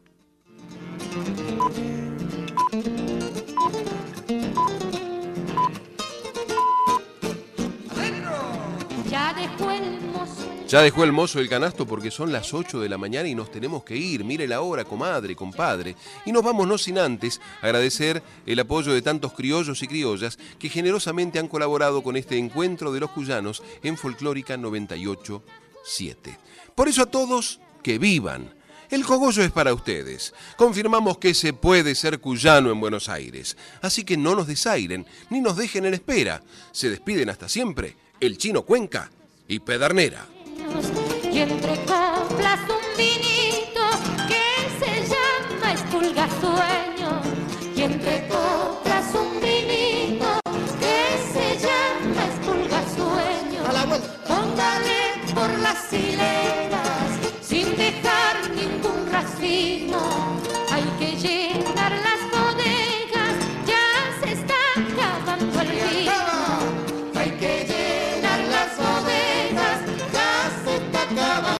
Ya dejó el mozo el canasto porque son las 8 de la mañana y nos tenemos que ir. Mire la hora, comadre, compadre. Y nos vamos no sin antes agradecer el apoyo de tantos criollos y criollas que generosamente han colaborado con este encuentro de los cuyanos en Folclórica 98.7. Por eso a todos, que vivan. El cogollo es para ustedes. Confirmamos que se puede ser cuyano en Buenos Aires. Así que no nos desairen ni nos dejen en espera. Se despiden hasta siempre el chino Cuenca y Pedernera y entre coplas un vinito que se llama espulga sueños y entre coplas un vinito que se llama espulga sueños. Póngale por la silera.